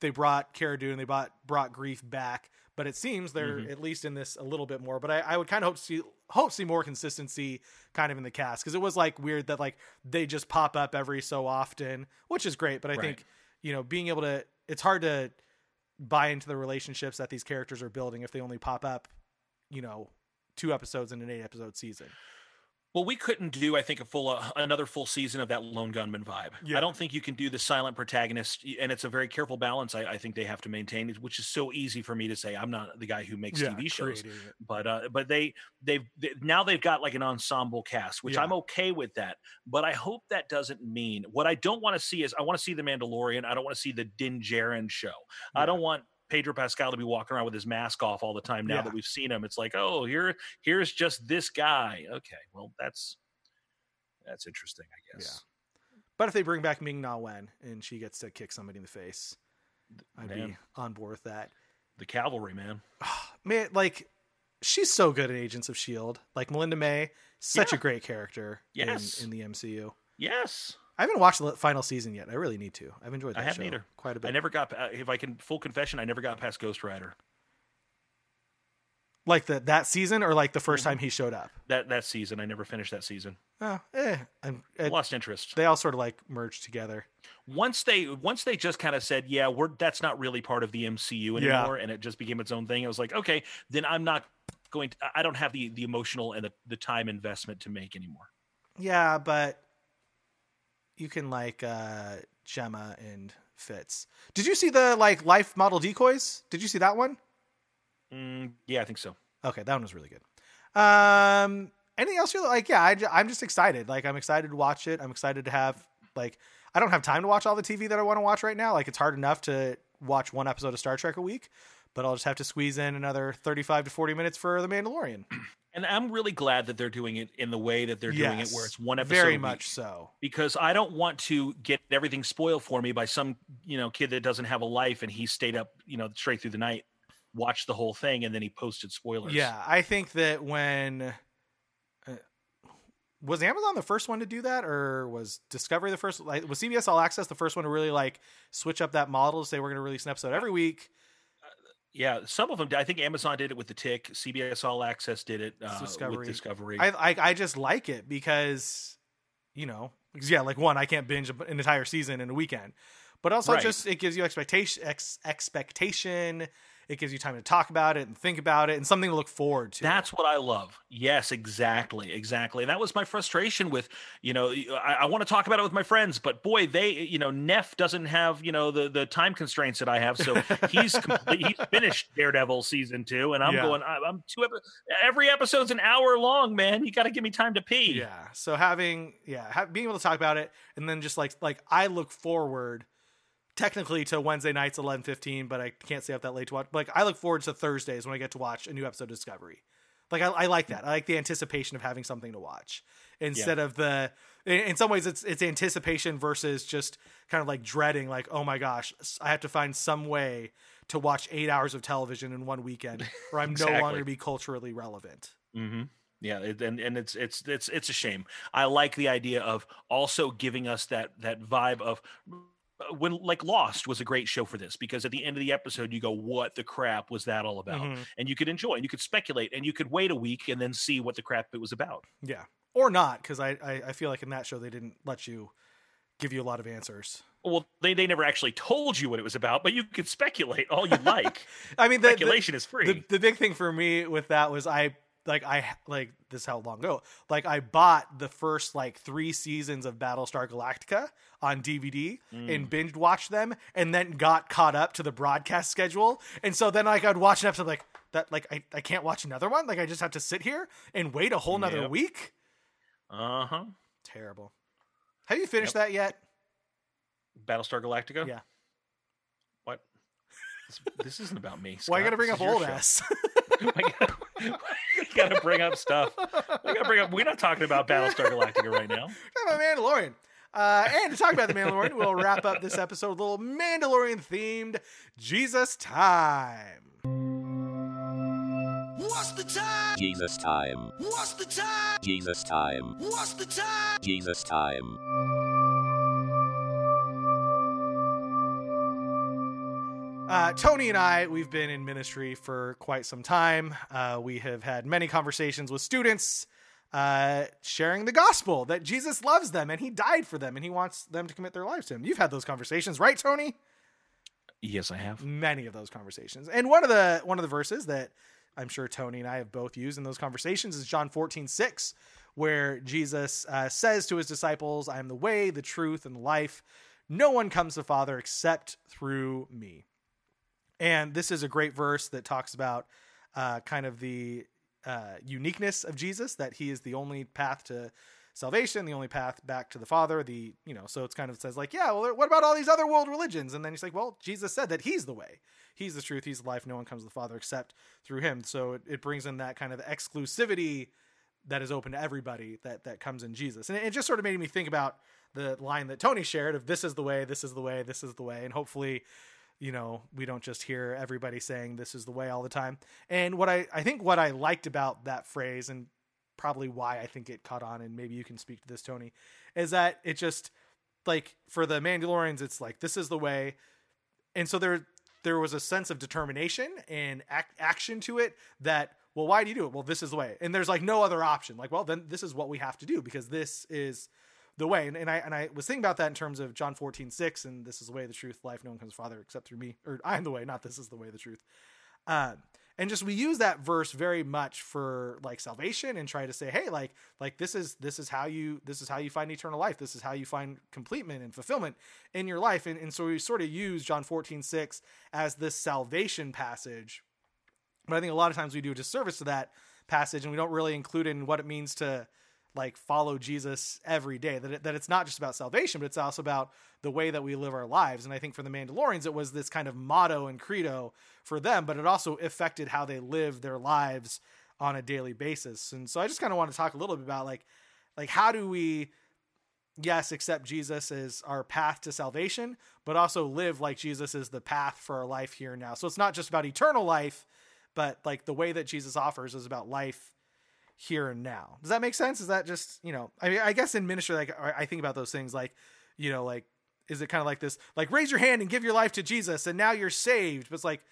A: they brought Cara Dune, they brought brought Greef back, but it seems they're
B: Mm-hmm.
A: at least in this a little bit more. But I, I would kind of hope to see hope to see more consistency kind of in the cast because it was like weird that like they just pop up every so often, which is great. But I
B: Right.
A: think you know being able to it's hard to buy into the relationships that these characters are building if they only pop up, you know, two episodes in an eight episode season.
B: Well, we couldn't do, I think, a full uh, another full season of that lone gunman vibe.
A: Yeah.
B: I don't think you can do the silent protagonist, and it's a very careful balance. I, I think they have to maintain, which is so easy for me to say. I'm not the guy who makes
A: Yeah,
B: TV shows, but uh, but they they've they, now they've got like an ensemble cast, which
A: Yeah.
B: I'm okay with that. But I hope that doesn't mean what I don't want to see is I want to see the Mandalorian. I don't want to see the Din Djarin show. I don't want Pedro Pascal to be walking around with his mask off all the time. Now
A: Yeah.
B: that we've seen him, it's like, oh, here here's just this guy. Okay, well that's that's interesting, I guess. Yeah.
A: But if they bring back Ming Na Wen and she gets to kick somebody in the face, I'd be on board with that.
B: The cavalry, man.
A: Man, like she's so good at Agents of Shield. Like Melinda May, such a great character
B: Yes.
A: in, in the MCU.
B: Yes.
A: I haven't watched the final season yet. I really need to. I've enjoyed that
B: I haven't
A: show
B: either.
A: quite a bit.
B: I never got. Uh, if I can, full confession, I never got past Ghost Rider.
A: like the that season or like the 1st
B: Mm-hmm.
A: time he showed up.
B: That that season, I never finished that season.
A: Oh, eh. I'm, it,
B: Lost interest.
A: they all sort of like merged together.
B: Once they once they just kind of said, yeah, we're that's not really part of the MCU
A: Yeah.
B: anymore, and it just became its own thing. I was like, okay, then I'm not going. to I don't have the the emotional and the, the time investment to make anymore.
A: Yeah, but you can like uh Jemma and Fitz. Did you see the like life model decoys? Did you see that one?
B: Mm, yeah, I think so.
A: Okay, that one was really good. Um, anything else? You're like, yeah, i i'm just excited. Like, I'm excited to watch it. I'm excited to have like, I don't have time to watch all the TV that I want to watch right now. Like, it's hard enough to watch one episode of Star Trek a week, but I'll just have to squeeze in another 35 to 40 minutes for The Mandalorian.
B: And I'm really glad that they're doing it in the way that they're doing it, where it's one episode
A: very much so.
B: because I don't want to get everything spoiled for me by some you know kid that doesn't have a life and he stayed up you know straight through the night, watched the whole thing, and then he posted spoilers.
A: Yeah, I think that when uh, was Amazon the first one to do that, or was Discovery the first? Like, was CBS All Access the first one to really like switch up that model to say we're going to release an episode every week?
B: Yeah. Some of them, I think Amazon did it with the Tick. CBS All Access did it uh,
A: Discovery.
B: with Discovery.
A: I, I I just like it because you know, 'cause, yeah, like one, I can't binge an entire season in a weekend, but also
B: Right.
A: just it gives you expectation, ex, expectation. It gives you time to talk about it and think about it, and something to look forward to.
B: That's what I love. Yes, exactly, exactly. And that was my frustration with, you know, I, I want to talk about it with my friends, but boy, they, you know, Neff doesn't have, you know, the the time constraints that I have. So he's complete. He's finished Daredevil season two, and I'm
A: Yeah.
B: going. I, I'm two. Every episode's an hour long, man. You got to give me time to pee.
A: Yeah. So having yeah, being able to talk about it and then just like like I look forward technically to Wednesday nights eleven fifteen, but I can't stay up that late to watch. Like I look forward to Thursdays when I get to watch a new episode of Discovery. Like I, I like that. I like the anticipation of having something to watch instead of the. In, some ways, it's it's anticipation versus just kind of like dreading. Like oh my gosh, I have to find some way to watch eight hours of television in one weekend, or I'm no longer be culturally relevant.
B: Mm-hmm. Yeah, it, and and it's it's it's it's a shame. I like the idea of also giving us that that vibe of when like Lost was a great show for this because at the end of the episode you go, "What the crap was that all about?"
A: Mhm.
B: And you could enjoy and you could speculate and you could wait a week and then see what the crap it was about.
A: Yeah, or not, because I, I I feel like in that show they didn't let you give you a lot of answers.
B: Well, they they never actually told you what it was about, but you could speculate all you like.
A: I mean, the, the,
B: Speculation is free.
A: the the big thing for me with that was I like I like this is how long ago like I bought the first like three seasons of Battlestar Galactica on DVD
B: Mm.
A: and binge watched them and then got caught up to the broadcast schedule and so then like I'd watch an episode like that like I, I can't watch another one like I just have to sit here and wait a whole nother
B: Yep.
A: week
B: Uh huh.
A: terrible have you finished that yet
B: Battlestar Galactica.
A: Yeah.
B: What? This, this isn't about me.
A: why you gotta bring
B: This
A: up old
B: show.
A: ass
B: I gotta, I gotta bring up stuff. I gotta bring up. We're not talking about Battlestar Galactica right now.
A: Talking about Mandalorian. Uh, and to talk about the Mandalorian, we'll wrap up this episode with a little Mandalorian themed Jesus time.
E: What's the time?
G: Jesus time.
E: What's the time?
G: Jesus time.
E: What's the time?
G: Jesus time.
A: Uh, Tony and I, we've been in ministry for quite some time. Uh, we have had many conversations with students uh, sharing the gospel that Jesus loves them and he died for them and he wants them to commit their lives to him. You've had those conversations, right, Tony?
B: Yes, I have.
A: many of those conversations. And one of the one of the verses that I'm sure Tony and I have both used in those conversations is John 14, 6, where Jesus uh, says to his disciples, I am the way, the truth, and the life. No one comes to the Father except through me. And this is a great verse that talks about uh, kind of the uh, uniqueness of Jesus, that he is the only path to salvation, the only path back to the Father. The you know, so it's kind of says like, yeah, well, what about all these other world religions? And then he's like, well, Jesus said that he's the way, he's the truth, he's the life. No one comes to the Father except through him. So it, it brings in that kind of exclusivity that is open to everybody that that comes in Jesus. And it, it just sort of made me think about the line that Tony shared of this is the way, this is the way, this is the way, and hopefully you know we don't just hear everybody saying this is the way all the time. And what i i think what i liked about that phrase and probably why i think it caught on and maybe you can speak to this tony is that it just like for the mandalorians it's like this is the way. And so there there was a sense of determination and ac- action to it that well why do you do it? Well this is the way. And there's like no other option. Like well then this is what we have to do because this is the way. And, and I and I was thinking about that in terms of John 14, 6, and this is the way, the truth, life, no one comes to Father except through me. Or I am the way, not this is the way, the truth. Um, and just we use that verse very much for like salvation and try to say, hey, like like this is this is how you this is how you find eternal life. This is how you find completement and fulfillment in your life. And, and so we sort of use John 14, 6 as this salvation passage. But I think a lot of times we do a disservice to that passage and we don't really include in what it means to like follow Jesus every day. That it, that it's not just about salvation, but it's also about the way that we live our lives. And I think for the Mandalorians, it was this kind of motto and credo for them, but it also affected how they live their lives on a daily basis. And so I just kind of want to talk a little bit about like like how do we yes accept Jesus as our path to salvation, but also live like Jesus is the path for our life here now. So it's not just about eternal life, but like the way that Jesus offers is about life here and now. Does that make sense? Is that just, you know, I mean, I guess in ministry, like I think about those things like, you know, like, is it kind of like this, like raise your hand and give your life to Jesus and now you're saved. But it's like,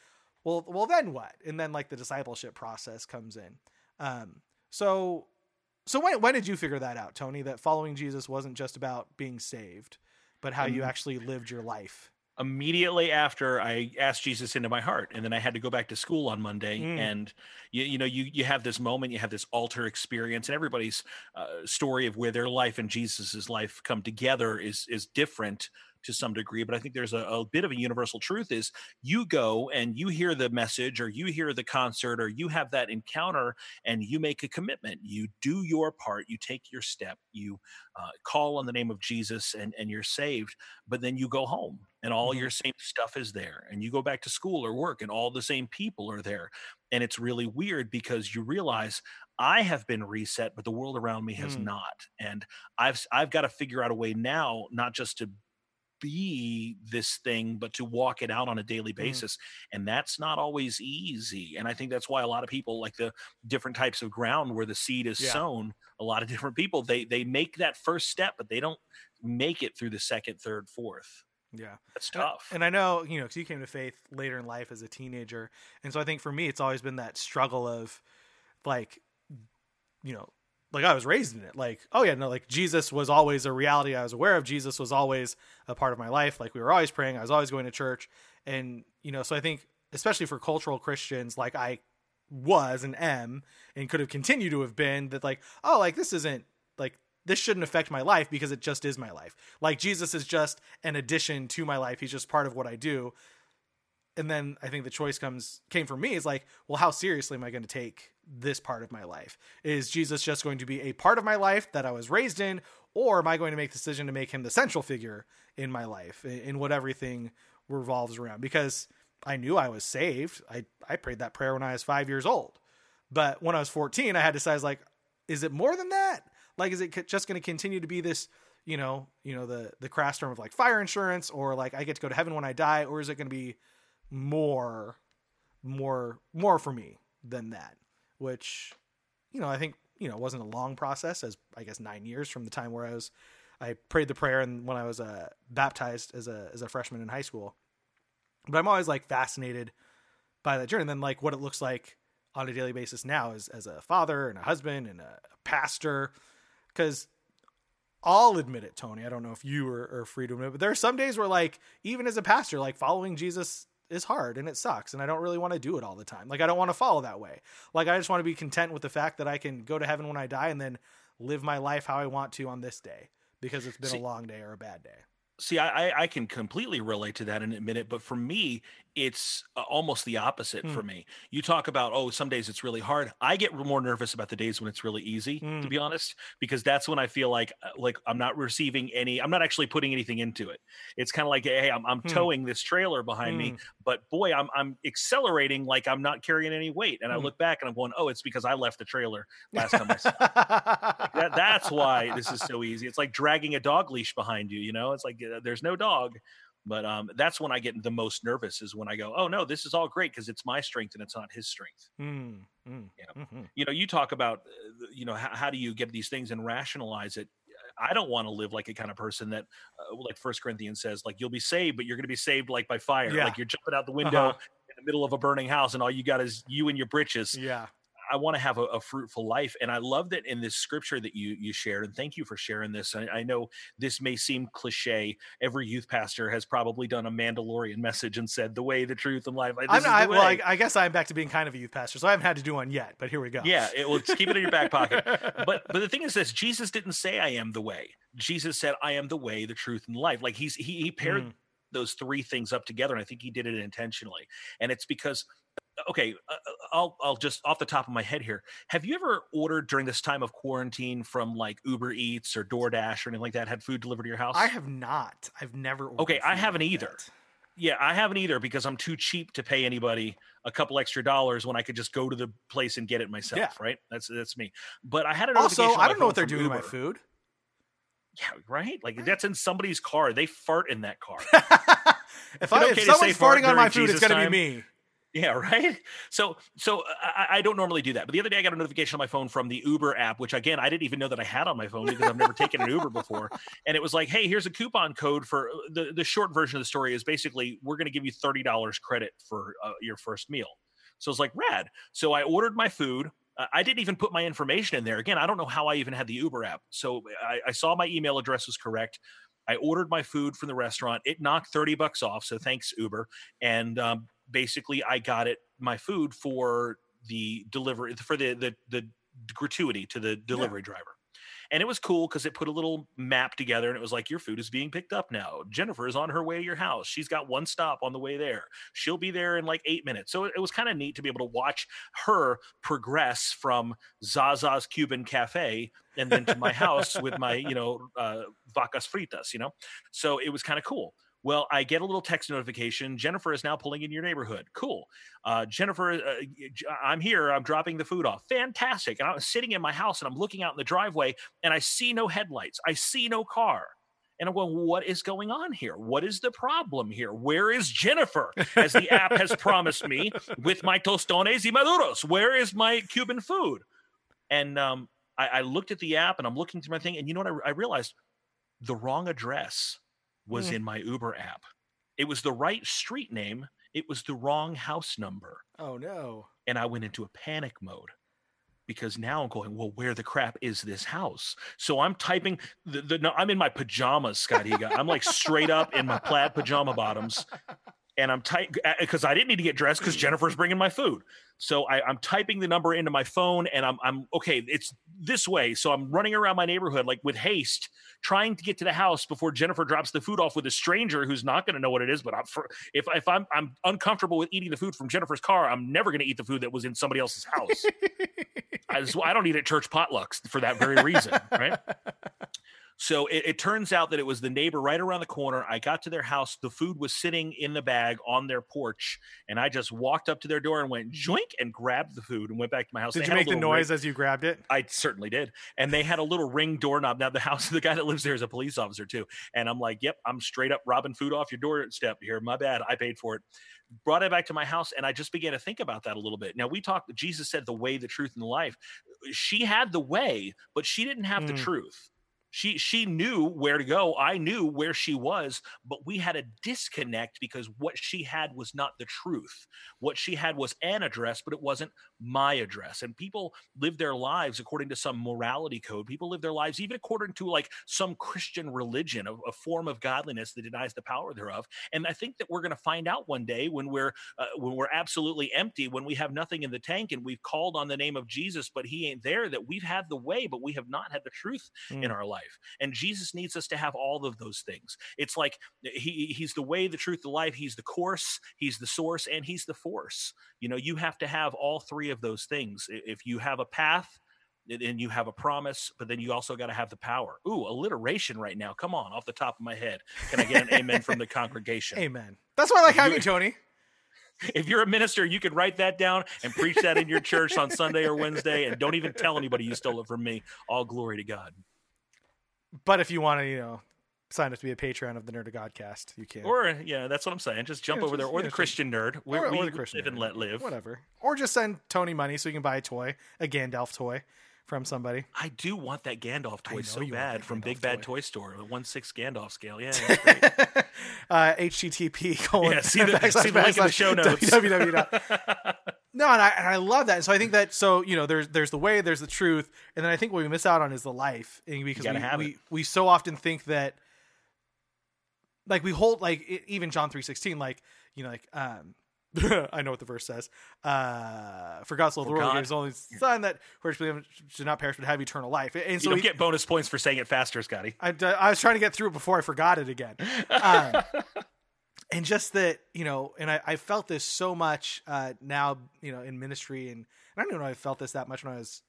A: well, well, then what? And then like the discipleship process comes in. Um, so, so when, when did you figure that out, Tony, that following Jesus wasn't just about being saved, but how you actually lived your life?
B: Immediately after I asked Jesus into my heart, and then I had to go back to school on Monday.
A: Mm.
B: And you, you know, you you have this moment, you have this altar experience, and everybody's uh, story of where their life and Jesus's life come together is is different to some degree but i think there's a, a, bit of a universal truth is you go and you hear the message or you hear the concert or you have that encounter and you make a commitment you do your part you take your step you uh, call on the name of jesus and, and you're saved but then you go home and all
A: Mhm.
B: your same stuff is there and you go back to school or work and all the same people are there and it's really weird because you realize I have been reset, but the world around me has
A: Mm.
B: not. And I've I've got to figure out a way now, not just to be this thing, but to walk it out on a daily
A: Mm.
B: basis. And that's not always easy. And I think that's why a lot of people like the different types of ground where the seed is
A: Yeah.
B: sown, a lot of different people, they they make that first step, but they don't make it through the second, third, fourth.
A: Yeah.
B: That's tough.
A: And I know, you know, because you came to faith later in life as a teenager. And so I think for me, it's always been that struggle of like, you know, like I was raised in it. Like, oh yeah, no, like Jesus was always a reality I was aware of. Jesus was always a part of my life. Like we were always praying. I was always going to church. And, you know, so I think, especially for cultural Christians, like I was and am and could have continued to have been that like, oh, like this isn't like this shouldn't affect my life because it just is my life. Like Jesus is just an addition to my life. He's just part of what I do. And then I think the choice comes came for me is like, well, how seriously am I going to take this part of my life? Is Jesus just going to be a part of my life that I was raised in, or am I going to make the decision to make him the central figure in my life, in, what everything revolves around? Because I knew I was saved. I, I prayed that prayer when I was five years old. But when I was 14, I had to decide like, is it more than that? Like, is it just going to continue to be this, you know, you know, the, the crass term of like fire insurance or like I get to go to heaven when I die, or is it going to be more, more, more for me than that? Which, you know, I think, you know, wasn't a long process as I guess nine years from the time where I was, I prayed the prayer and when I was uh, baptized as a, as a freshman in high school. But I'm always like fascinated by that journey. And then like what it looks like on a daily basis now as, as a father and a husband and a pastor. Cause I'll admit it, Tony. I don't know if you are, are free to admit it, but there are some days where like, even as a pastor, like following Jesus is hard and it sucks and I don't really want to do it all the time. Like I don't want to follow that way. Like I just want to be content with the fact that I can go to heaven when I die and then live my life how I want to on this day because it's been
B: See-
A: a long day or a bad day.
B: See, I, I- can completely relate to that in a minute, but for me, it's uh, almost the opposite for
A: Hmm.
B: me. You talk about, oh, some days it's really hard. I get more nervous about the days when it's really easy,
A: Hmm.
B: to be honest, because that's when I feel like uh, like I'm not receiving any, I'm not actually putting anything into it. It's kind of like, hey, I'm, I'm
A: Hmm.
B: towing this trailer behind me, but boy, I'm I'm accelerating like I'm not carrying any weight. And I
A: Hmm.
B: look back and I'm going, oh, it's because I left the trailer last time I saw it. that, that's why this is so easy. It's like dragging a dog leash behind you. You know, it's like there's no dog, but um, that's when I get the most nervous. Is when I go, oh no, this is all great because it's my strength and it's not his strength.
A: Mm, mm,
B: Yeah.
A: mhm.
B: You know, you talk about, uh, you know, how, how do you get these things and rationalize it? I don't want to live like a kind of person that, uh, like First Corinthians says, like you'll be saved, but you're going to be saved like by fire.
A: Yeah.
B: Like you're jumping out the window
A: Uh-huh.
B: in the middle of a burning house, and all you got is you and your britches.
A: Yeah.
B: I want to have a, a fruitful life. And I love that in this scripture that you you shared, and thank you for sharing this. I, I know this may seem cliche. Every youth pastor has probably done a Mandalorian message and said the way, the truth, and life. Like,
A: I'm not,
B: the
A: well, I,
B: way."
A: I guess I'm back to being kind of a youth pastor, so I haven't had to do one yet, but here we go.
B: yeah, it, well, keep it in your back pocket. But but the thing is this: Jesus didn't say, "I am the way." Jesus said, "I am the way, the truth, and life." Like he's he, he paired
A: Mm.
B: those three things up together, and I think he did it intentionally. And it's because, okay, uh, I'll I'll just off the top of my head here. Have you ever ordered during this time of quarantine from like Uber Eats or DoorDash or anything like that? Had food delivered to your house?
A: I have not. I've never. ordered
B: Okay, I haven't
A: like
B: either.
A: that.
B: Yeah, I haven't either because I'm too cheap to pay anybody a couple extra dollars when I could just go to the place and get it myself.
A: Yeah.
B: Right? That's that's me. But I had a
A: Also, I don't know what they're doing to my food.
B: Yeah, right. Like that's in somebody's car. They fart in that car.
A: if I,
B: okay
A: if
B: to
A: someone's
B: fart
A: farting on my food, it's gonna
B: time?
A: be me.
B: Yeah, right. So, so I, I don't normally do that, but the other day I got a notification on my phone from the Uber app, which again I didn't even know that I had on my phone because I've never taken an Uber before, and it was like, "Hey, here's a coupon code for the the short version of the story is basically we're going to give you thirty dollars credit for uh, your first meal." So it's like rad. So I ordered my food. Uh, I didn't even put my information in there. Again, I don't know how I even had the Uber app. So I, I saw my email address was correct. I ordered my food from the restaurant. It knocked 30 bucks off. So thanks, Uber. And um, basically, I got it, my food for the delivery, for the, the, the gratuity to the delivery driver. And it was cool because it put a little map together and it was like, your food is being picked up now. Jennifer is on her way to your house. She's got one stop on the way there. She'll be there in like eight minutes. So it, it was kind of neat to be able to watch her progress from Zaza's Cuban Cafe and then to my house with my, you know, uh, vacas fritas, you know? So it was kind of cool. Well, I get a little text notification. Jennifer is now pulling in your neighborhood. Cool. Uh, Jennifer, uh, J- I'm here. I'm dropping the food off. Fantastic. And I'm sitting in my house and I'm looking out in the driveway and I see no headlights. I see no car. And I'm going, what is going on here? What is the problem here? Where is Jennifer? As the app has promised me with my tostones y maduros. Where is my Cuban food? And um, I, I looked at the app and I'm looking through my thing. And you know what? I, I realized the wrong address was
A: Hmm.
B: in my Uber app. It was the right street name, it was the wrong house number.
A: Oh no.
B: And I went into a panic mode because now I'm going, well, where the crap is this house? So I'm typing the, the no, I'm in my pajamas, Scott Higa. I'm like straight up in my plaid pajama bottoms. And I'm typing because I didn't need to get dressed because Jennifer's bringing my food. So I, I'm typing the number into my phone and I'm, I'm okay, it's this way. So I'm running around my neighborhood like with haste, trying to get to the house before Jennifer drops the food off with a stranger who's not going to know what it is. But I'm, for, if, if I'm, I'm uncomfortable with eating the food from Jennifer's car, I'm never going to eat the food that was in somebody else's house. I, just, I don't eat at church potlucks for that very reason, right? So it, it turns out that it was the neighbor right around the corner. I got to their house. The food was sitting in the bag on their porch, and I just walked up to their door and went joink and grabbed the food and went back to my house.
A: Did
B: They
A: you make the noise
B: ring-
A: as you grabbed it?
B: I certainly did. And they had a little ring doorknob. Now the house, of the guy that lives there is a police officer too. And I'm like, yep, I'm straight up robbing food off your doorstep here. My bad. I paid for it. Brought it back to my house, and I just began to think about that a little bit. Now we talked. Jesus said the way, the truth, and the life. She had the way, but she didn't have the
A: Mm.
B: truth. She she knew where to go i knew where she was but we had a disconnect because what she had was not the truth. What she had was an address but it wasn't my address and people live their lives according to some morality code. People live their lives even according to like some christian religion a, a form of godliness that denies the power thereof and i think that we're going to find out one day when we're uh, when we're absolutely empty when we have nothing in the tank and we've called on the name of jesus but he ain't there that we've had the way but we have not had the truth in
A: Mm.
B: our life and jesus needs us to have all of those things. It's like he he's the way the truth the life. He's the course he's the source and he's the force. You know you have to have all three of those things. If you have a path and you have a promise but then you also got to have the power. Ooh alliteration right now. Come on off the top of my head. Can i get an amen from the congregation?
A: Amen. That's why I like having you, Tony.
B: if you're a minister you could write that down and preach that in your church on sunday or wednesday and don't even tell anybody you stole it from me. All glory to god
A: But if you want to, you know, sign up to be a patron of the Nerd of Godcast, you can.
B: or yeah that's what i'm saying. Just jump
A: Yeah,
B: over there. or
A: yeah,
B: the
A: just-
B: christian nerd. We,
A: or,
B: we
A: or the Christian
B: live and let live.
A: Whatever. Or just send Tony money so he can buy a toy, a Gandalf toy from somebody.
B: I do want that Gandalf toy so bad from
A: Gandalf
B: Big Bad
A: toy.
B: Toy Store, the one six Gandalf scale. Yeah,
A: uh, HTTP colon
B: yeah. See the,
A: backslash
B: see the link in the show notes.
A: www No, and I and I love that. And so I think that so you know there's there's the way, there's the truth, and then I think what we miss out on is the life, and because we,
B: have
A: we we so often think that like we hold like even John three sixteen like you know like um. I know what the verse says. Uh, for God so loved the world,
B: God-
A: his only Son that whoever believes should not perish but have eternal life. And
B: you
A: so
B: don't
A: he-
B: get bonus points for saying it faster, Scotty.
A: I, I was trying to get through it before I forgot it again. Um, and just that, you know, and I, I felt this so much uh, now, you know, in ministry. And, and I don't even know if I felt this that much when I was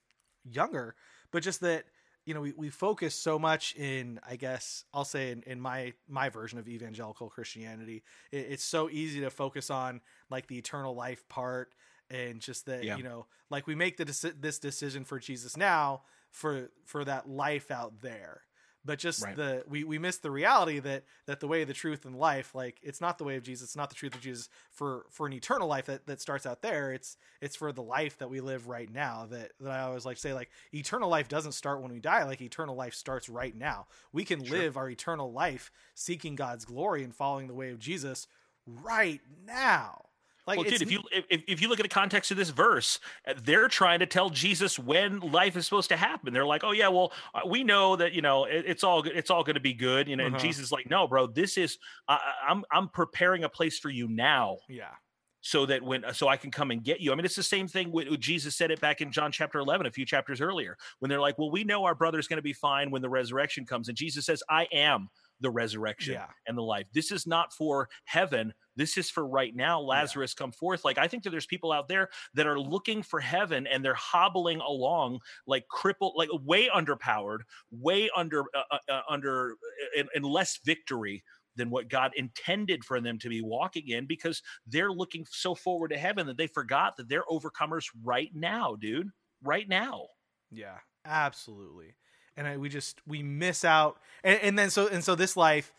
A: younger, but just that, you know, we, we focus so much in, I guess, I'll say in, in my, my version of evangelical Christianity, it, it's so easy to focus on like the eternal life part and just that,
B: Yeah.
A: you know, like we make the deci- this decision for Jesus now for, for that life out there but just
B: Right.
A: the we we miss the reality that that the way the truth and life like it's not the way of jesus it's not the truth of jesus for for an eternal life that that starts out there it's it's for the life that we live right now that that i always like to say like eternal life doesn't start when we die like eternal life starts right now we can
B: Sure.
A: live our eternal life seeking god's glory and following the way of jesus right now like
B: well, dude, if you if, if you look at the context of this verse, uh, they're trying to tell Jesus when life is supposed to happen. They're like, "Oh yeah, well, uh, we know that you know it, it's all it's all going to be good." You know, and
A: Uh-huh.
B: Jesus is like, "No, bro, this is I, I'm I'm preparing a place for you now."
A: yeah
B: so that when so I can come and get you. I mean, it's the same thing with Jesus said it back in John chapter 11, a few chapters earlier, when they're like, "Well, we know our brother's going to be fine when the resurrection comes," and Jesus says, "I am the resurrection
A: Yeah.
B: and the life. This is not for heaven. This is for right now. Lazarus, come forth." Like I think that there's people out there that are looking for heaven and they're hobbling along like crippled, like way underpowered, way under uh, uh, uh, under and, and less victory than what God intended for them to be walking in because they're looking so forward to heaven that they forgot that they're overcomers right now, dude. Right now.
A: Yeah, absolutely. And I, we just we miss out, and, and then so and so this life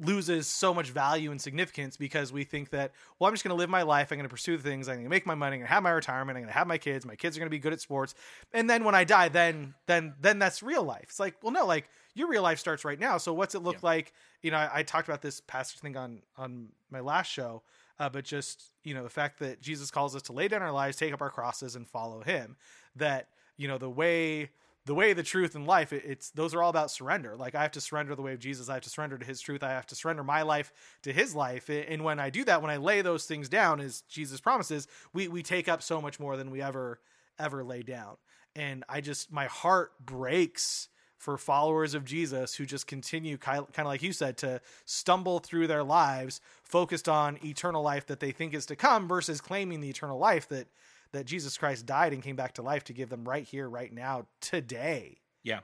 A: loses so much value and significance because we think that well I'm just going to live my life I'm going to pursue the things I'm going to make my money I'm going to have my retirement I'm going to have my kids my kids are going to be good at sports. And then when I die then then then that's real life. It's like well no like your real life starts right now. So what's it look
B: Yeah.
A: like? You know I, I talked about this past thing on on my last show uh, but just you know the fact that Jesus calls us to lay down our lives take up our crosses and follow him that you know the way the way the truth and life it, it's those are all about surrender. Like i have to surrender the way of jesus. I have to surrender to his truth. I have to surrender my life to his life. And when i do that when i lay those things down as jesus promises we we take up so much more than we ever ever lay down. And i just my heart breaks for followers of jesus who just continue kind of like you said to stumble through their lives focused on eternal life that they think is to come versus claiming the eternal life that that Jesus Christ died and came back to life to give them right here, right now, today.
B: Yeah.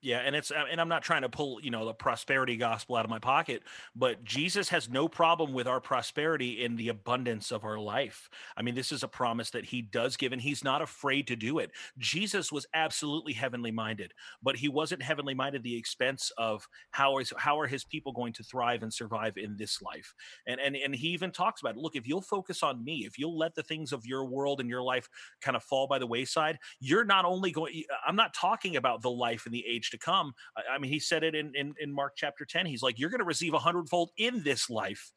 B: Yeah, and it's uh, and I'm not trying to pull, you know, the prosperity gospel out of my pocket, but Jesus has no problem with our prosperity in the abundance of our life. I mean, this is a promise that he does give and he's not afraid to do it. Jesus was absolutely heavenly minded, but he wasn't heavenly minded the expense of how is how are his people going to thrive and survive in this life. And and and he even talks about, it. look, if you'll focus on me, if you'll let the things of your world and your life kind of fall by the wayside, you're not only going i'm not talking about the life in the age age to come. I, mean, he said it in, in in Mark chapter ten. He's like, you're going to receive a hundredfold in this life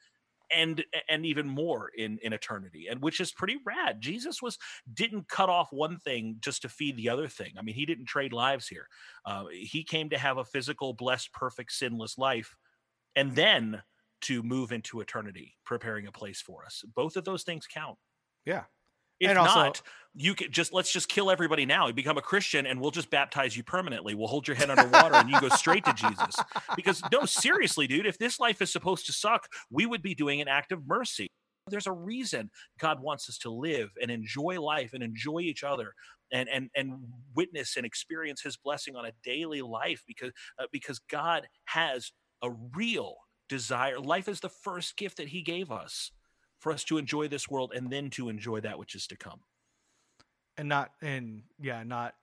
B: and and even more in in eternity and which is pretty rad jesus was didn't cut off one thing just to feed the other thing i mean he didn't trade lives here uh, he came to have a physical blessed perfect sinless life and then to move into eternity preparing a place for us both of those things count
A: Yeah.
B: If
A: also-
B: not you could just let's just kill everybody now. You become a christian and we'll just baptize you permanently. We'll hold your head underwater and you go straight to jesus. Because no seriously dude if this life is supposed to suck we would be doing an act of mercy. There's a reason god wants us to live and enjoy life and enjoy each other and and and witness and experience his blessing on a daily life because uh, because god has a real desire. Life is the first gift that he gave us for us to enjoy this world and then to enjoy that which is to come
A: and not and yeah, not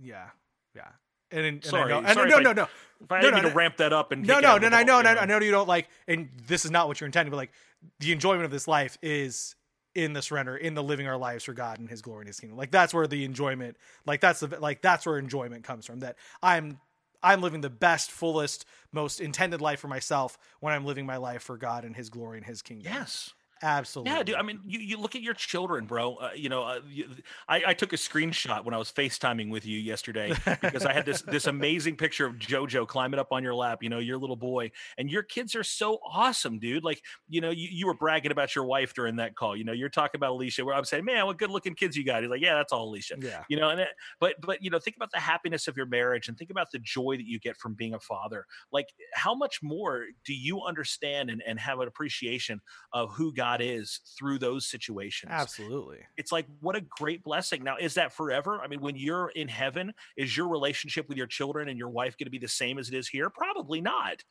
A: yeah, yeah. And, and
B: Sorry,
A: I know, and
B: sorry
A: no,
B: I-
A: no, no,
B: If I
A: No, no,
B: mean to ramp that up and
A: no, no, no,
B: the
A: I know, and I, I know you don't like, and this is not what you're intending, but like the enjoyment of this life is in the surrender, in the living our lives for God and His glory and His kingdom. Like that's where the enjoyment, like that's the like that's where enjoyment comes from. That I'm I'm living the best, fullest, most intended life for myself when I'm living my life for God and His glory and His kingdom.
B: Yes.
A: Absolutely.
B: Yeah, dude. I mean, you, you look at your children, bro. Uh, you know, uh, you, I, I took a screenshot when I was FaceTiming with you yesterday because I had this this amazing picture of JoJo climbing up on your lap. You know, your little boy, and your kids are so awesome, dude. Like, you know, you, you were bragging about your wife during that call. You know, you're talking about Alicia. Where I'm saying, man, what good looking kids you got. He's like, yeah, that's all Alicia.
A: yeah,
B: you know and it, but but you know think about the happiness of your marriage and think about the joy that you get from being a father like how much more do you understand and, and have an appreciation of who god is through those situations
A: absolutely.
B: it's like what a great blessing now is that forever i mean when you're in heaven is your relationship with your children and your wife going to be the same as it is here probably not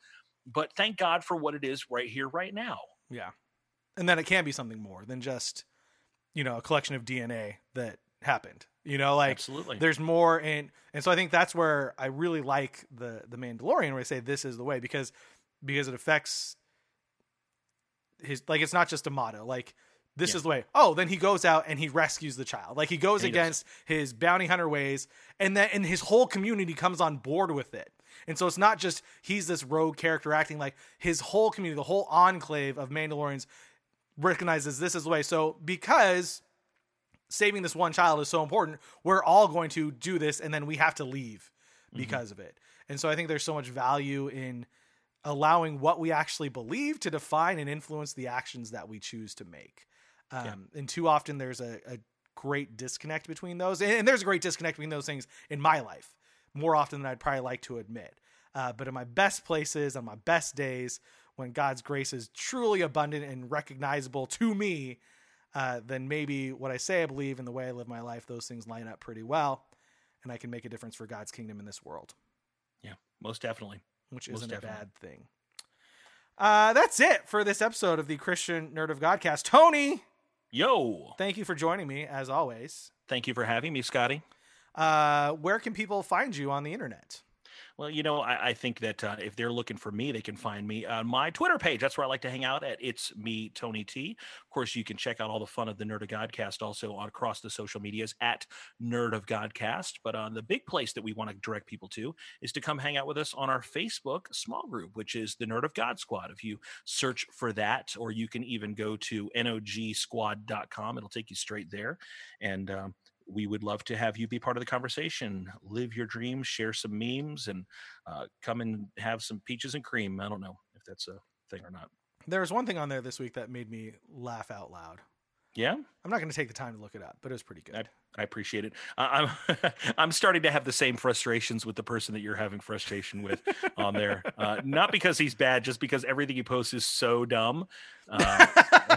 B: but thank god for what it is right here right now
A: Yeah. And then it can be something more than just, you know, a collection of DNA that happened. You know, like
B: absolutely
A: there's more and and so I think that's where I really like the the Mandalorian where I say this is the way because because it affects his like it's not just a motto. Like this
B: Yeah.
A: is the way. Oh, then he goes out and he rescues the child. Like he goes
B: He does.
A: against his bounty hunter ways and then and his whole community comes on board with it. And so it's not just he's this rogue character acting like his whole community, the whole enclave of Mandalorians recognizes this is the way. So because saving this one child is so important, we're all going to do this and then we have to leave mm-hmm. because of it. And so I think there's so much value in allowing what we actually believe to define and influence the actions that we choose to make. Um,
B: Yeah.
A: And too often there's a, a great disconnect between those. And, there's a great disconnect between those things in my life more often than I'd probably like to admit. Uh, but in my best places, on my best days, when God's grace is truly abundant and recognizable to me, uh, then maybe what I say I believe and the way I live my life, those things line up pretty well. And I can make a difference for God's kingdom in this world,
B: yeah most definitely
A: which
B: Most
A: isn't a bad thing. Uh, that's it for this episode of the Christian Nerd of Godcast. Tony,
B: yo
A: thank you for joining me as always.
B: thank you for having me scotty
A: Uh, where can people find you on the internet?
B: Well, you know, I, I think that uh, if they're looking for me, they can find me on my Twitter page. That's where I like to hang out at. It's me, Tony T. Of course, you can check out all the fun of the Nerd of Godcast also on across the social medias at Nerd of Godcast. But uh, the big place that we want to direct people to is to come hang out with us on our Facebook small group, which is the Nerd of God Squad. If you search for that, or you can even go to nogsquad.com, it'll take you straight there. And um, we would love to have you be part of the conversation. Live your dreams, share some memes, and uh, come and have some peaches and cream. I don't know if that's a thing or not.
A: There was one thing on there this week that made me laugh out loud.
B: Yeah,
A: I'm not going to take the time to look it up, but it was pretty good.
B: I appreciate it. I- I'm I'm starting to have the same frustrations with the person that you're having frustration with on there. Uh, not because he's bad, just because everything he posts is so dumb. Uh,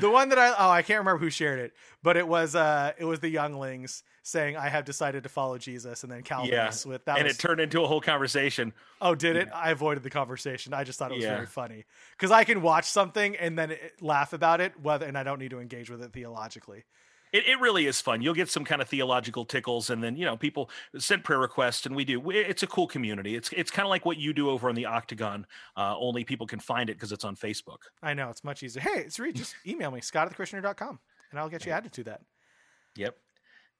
A: the one that I oh I can't remember who shared it, but it was uh it was the younglings saying I have decided to follow Jesus, and then Calvinists with that.
B: and
A: was,
B: it turned into a whole conversation.
A: oh, did it? I avoided the conversation. I just thought it was
B: Yeah.
A: very funny because I can watch something and then it, laugh about it, whether and I don't need to engage with it theologically.
B: It, it really is fun. You'll get some kind of theological tickles, and then you know people send prayer requests, and we do. It's a cool community. It's it's kind of like what you do over on the Octagon. Uh, only people can find it because it's on Facebook.
A: I know it's much easier. Hey, it's. Just email me scott at thechristiannerd.com and I'll get you added to that.
B: Yep.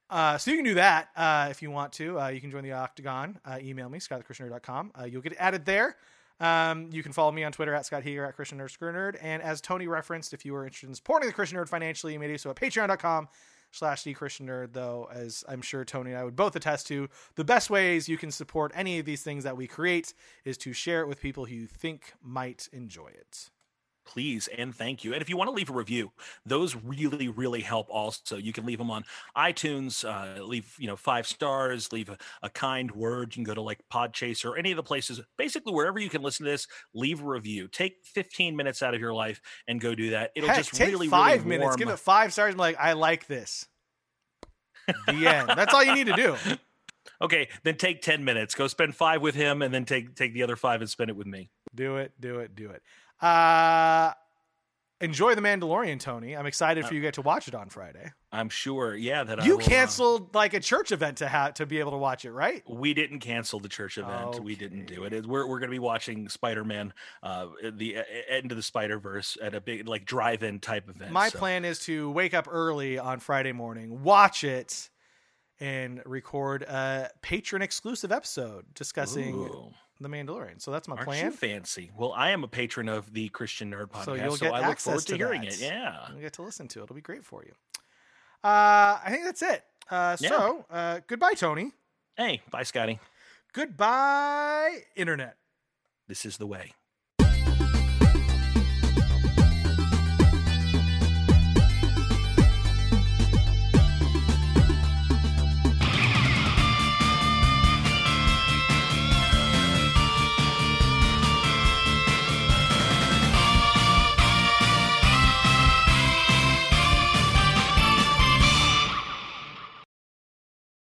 A: Uh, so you can do that uh, if you want to. Uh, you can join the Octagon. Uh, email me, scottthechristiannerd.com. Uh, you'll get added there. Um, you can follow me on Twitter at Scott Heger at Christian Nerd Screw Nerd. And as Tony referenced, if you are interested in supporting the Christian Nerd financially, you may do so at patreon.com slash the Christian Nerd, though, as I'm sure Tony and I would both attest to, the best ways you can support any of these things that we create is to share it with people who you think might enjoy it.
B: Please and thank you. And if you want to leave a review, those really, really help. Also, you can leave them on iTunes. Uh, leave you know five stars. Leave a, a kind word. You can go to like Podchaser or any of the places. Basically, wherever you can listen to this, leave a review. Take 15 minutes out of your life and go do that. It'll
A: Heck,
B: just
A: take
B: really,
A: five
B: really
A: minutes,
B: warm-
A: give it five stars, and be like, I like this. the end. That's all you need to do.
B: Okay, then take 10 minutes. Go spend five with him, and then take take the other five and spend it with me.
A: Do it, do it, do it. Uh enjoy the Mandalorian, Tony. I'm excited for you to get to watch it on Friday.
B: I'm sure. Yeah, that
A: You
B: will, uh,
A: canceled like a church event to have to be able to watch it, right?
B: we didn't cancel the church event. We didn't do it. It- We're, we're going to be watching Spider Man, uh, the uh, end of the Spider Verse at a big like drive in type event.
A: My
B: so-
A: plan is to wake up early on Friday morning, watch it, and record a Patreon exclusive episode discussing
B: Ooh,
A: the Mandalorian. So that's my
B: aren't
A: plan.
B: you fancy? Well, I am a patron of the Christian Nerd podcast,
A: So
B: so,
A: you'll get
B: I look forward
A: to
B: to, hearing
A: that.
B: it. Yeah.
A: You'll get to listen to it. It'll be great for you. Uh, I think that's it. Uh,
B: Yeah.
A: so uh, goodbye, Tony.
B: Hey, bye, Scotty.
A: Goodbye, Internet.
B: This is the way.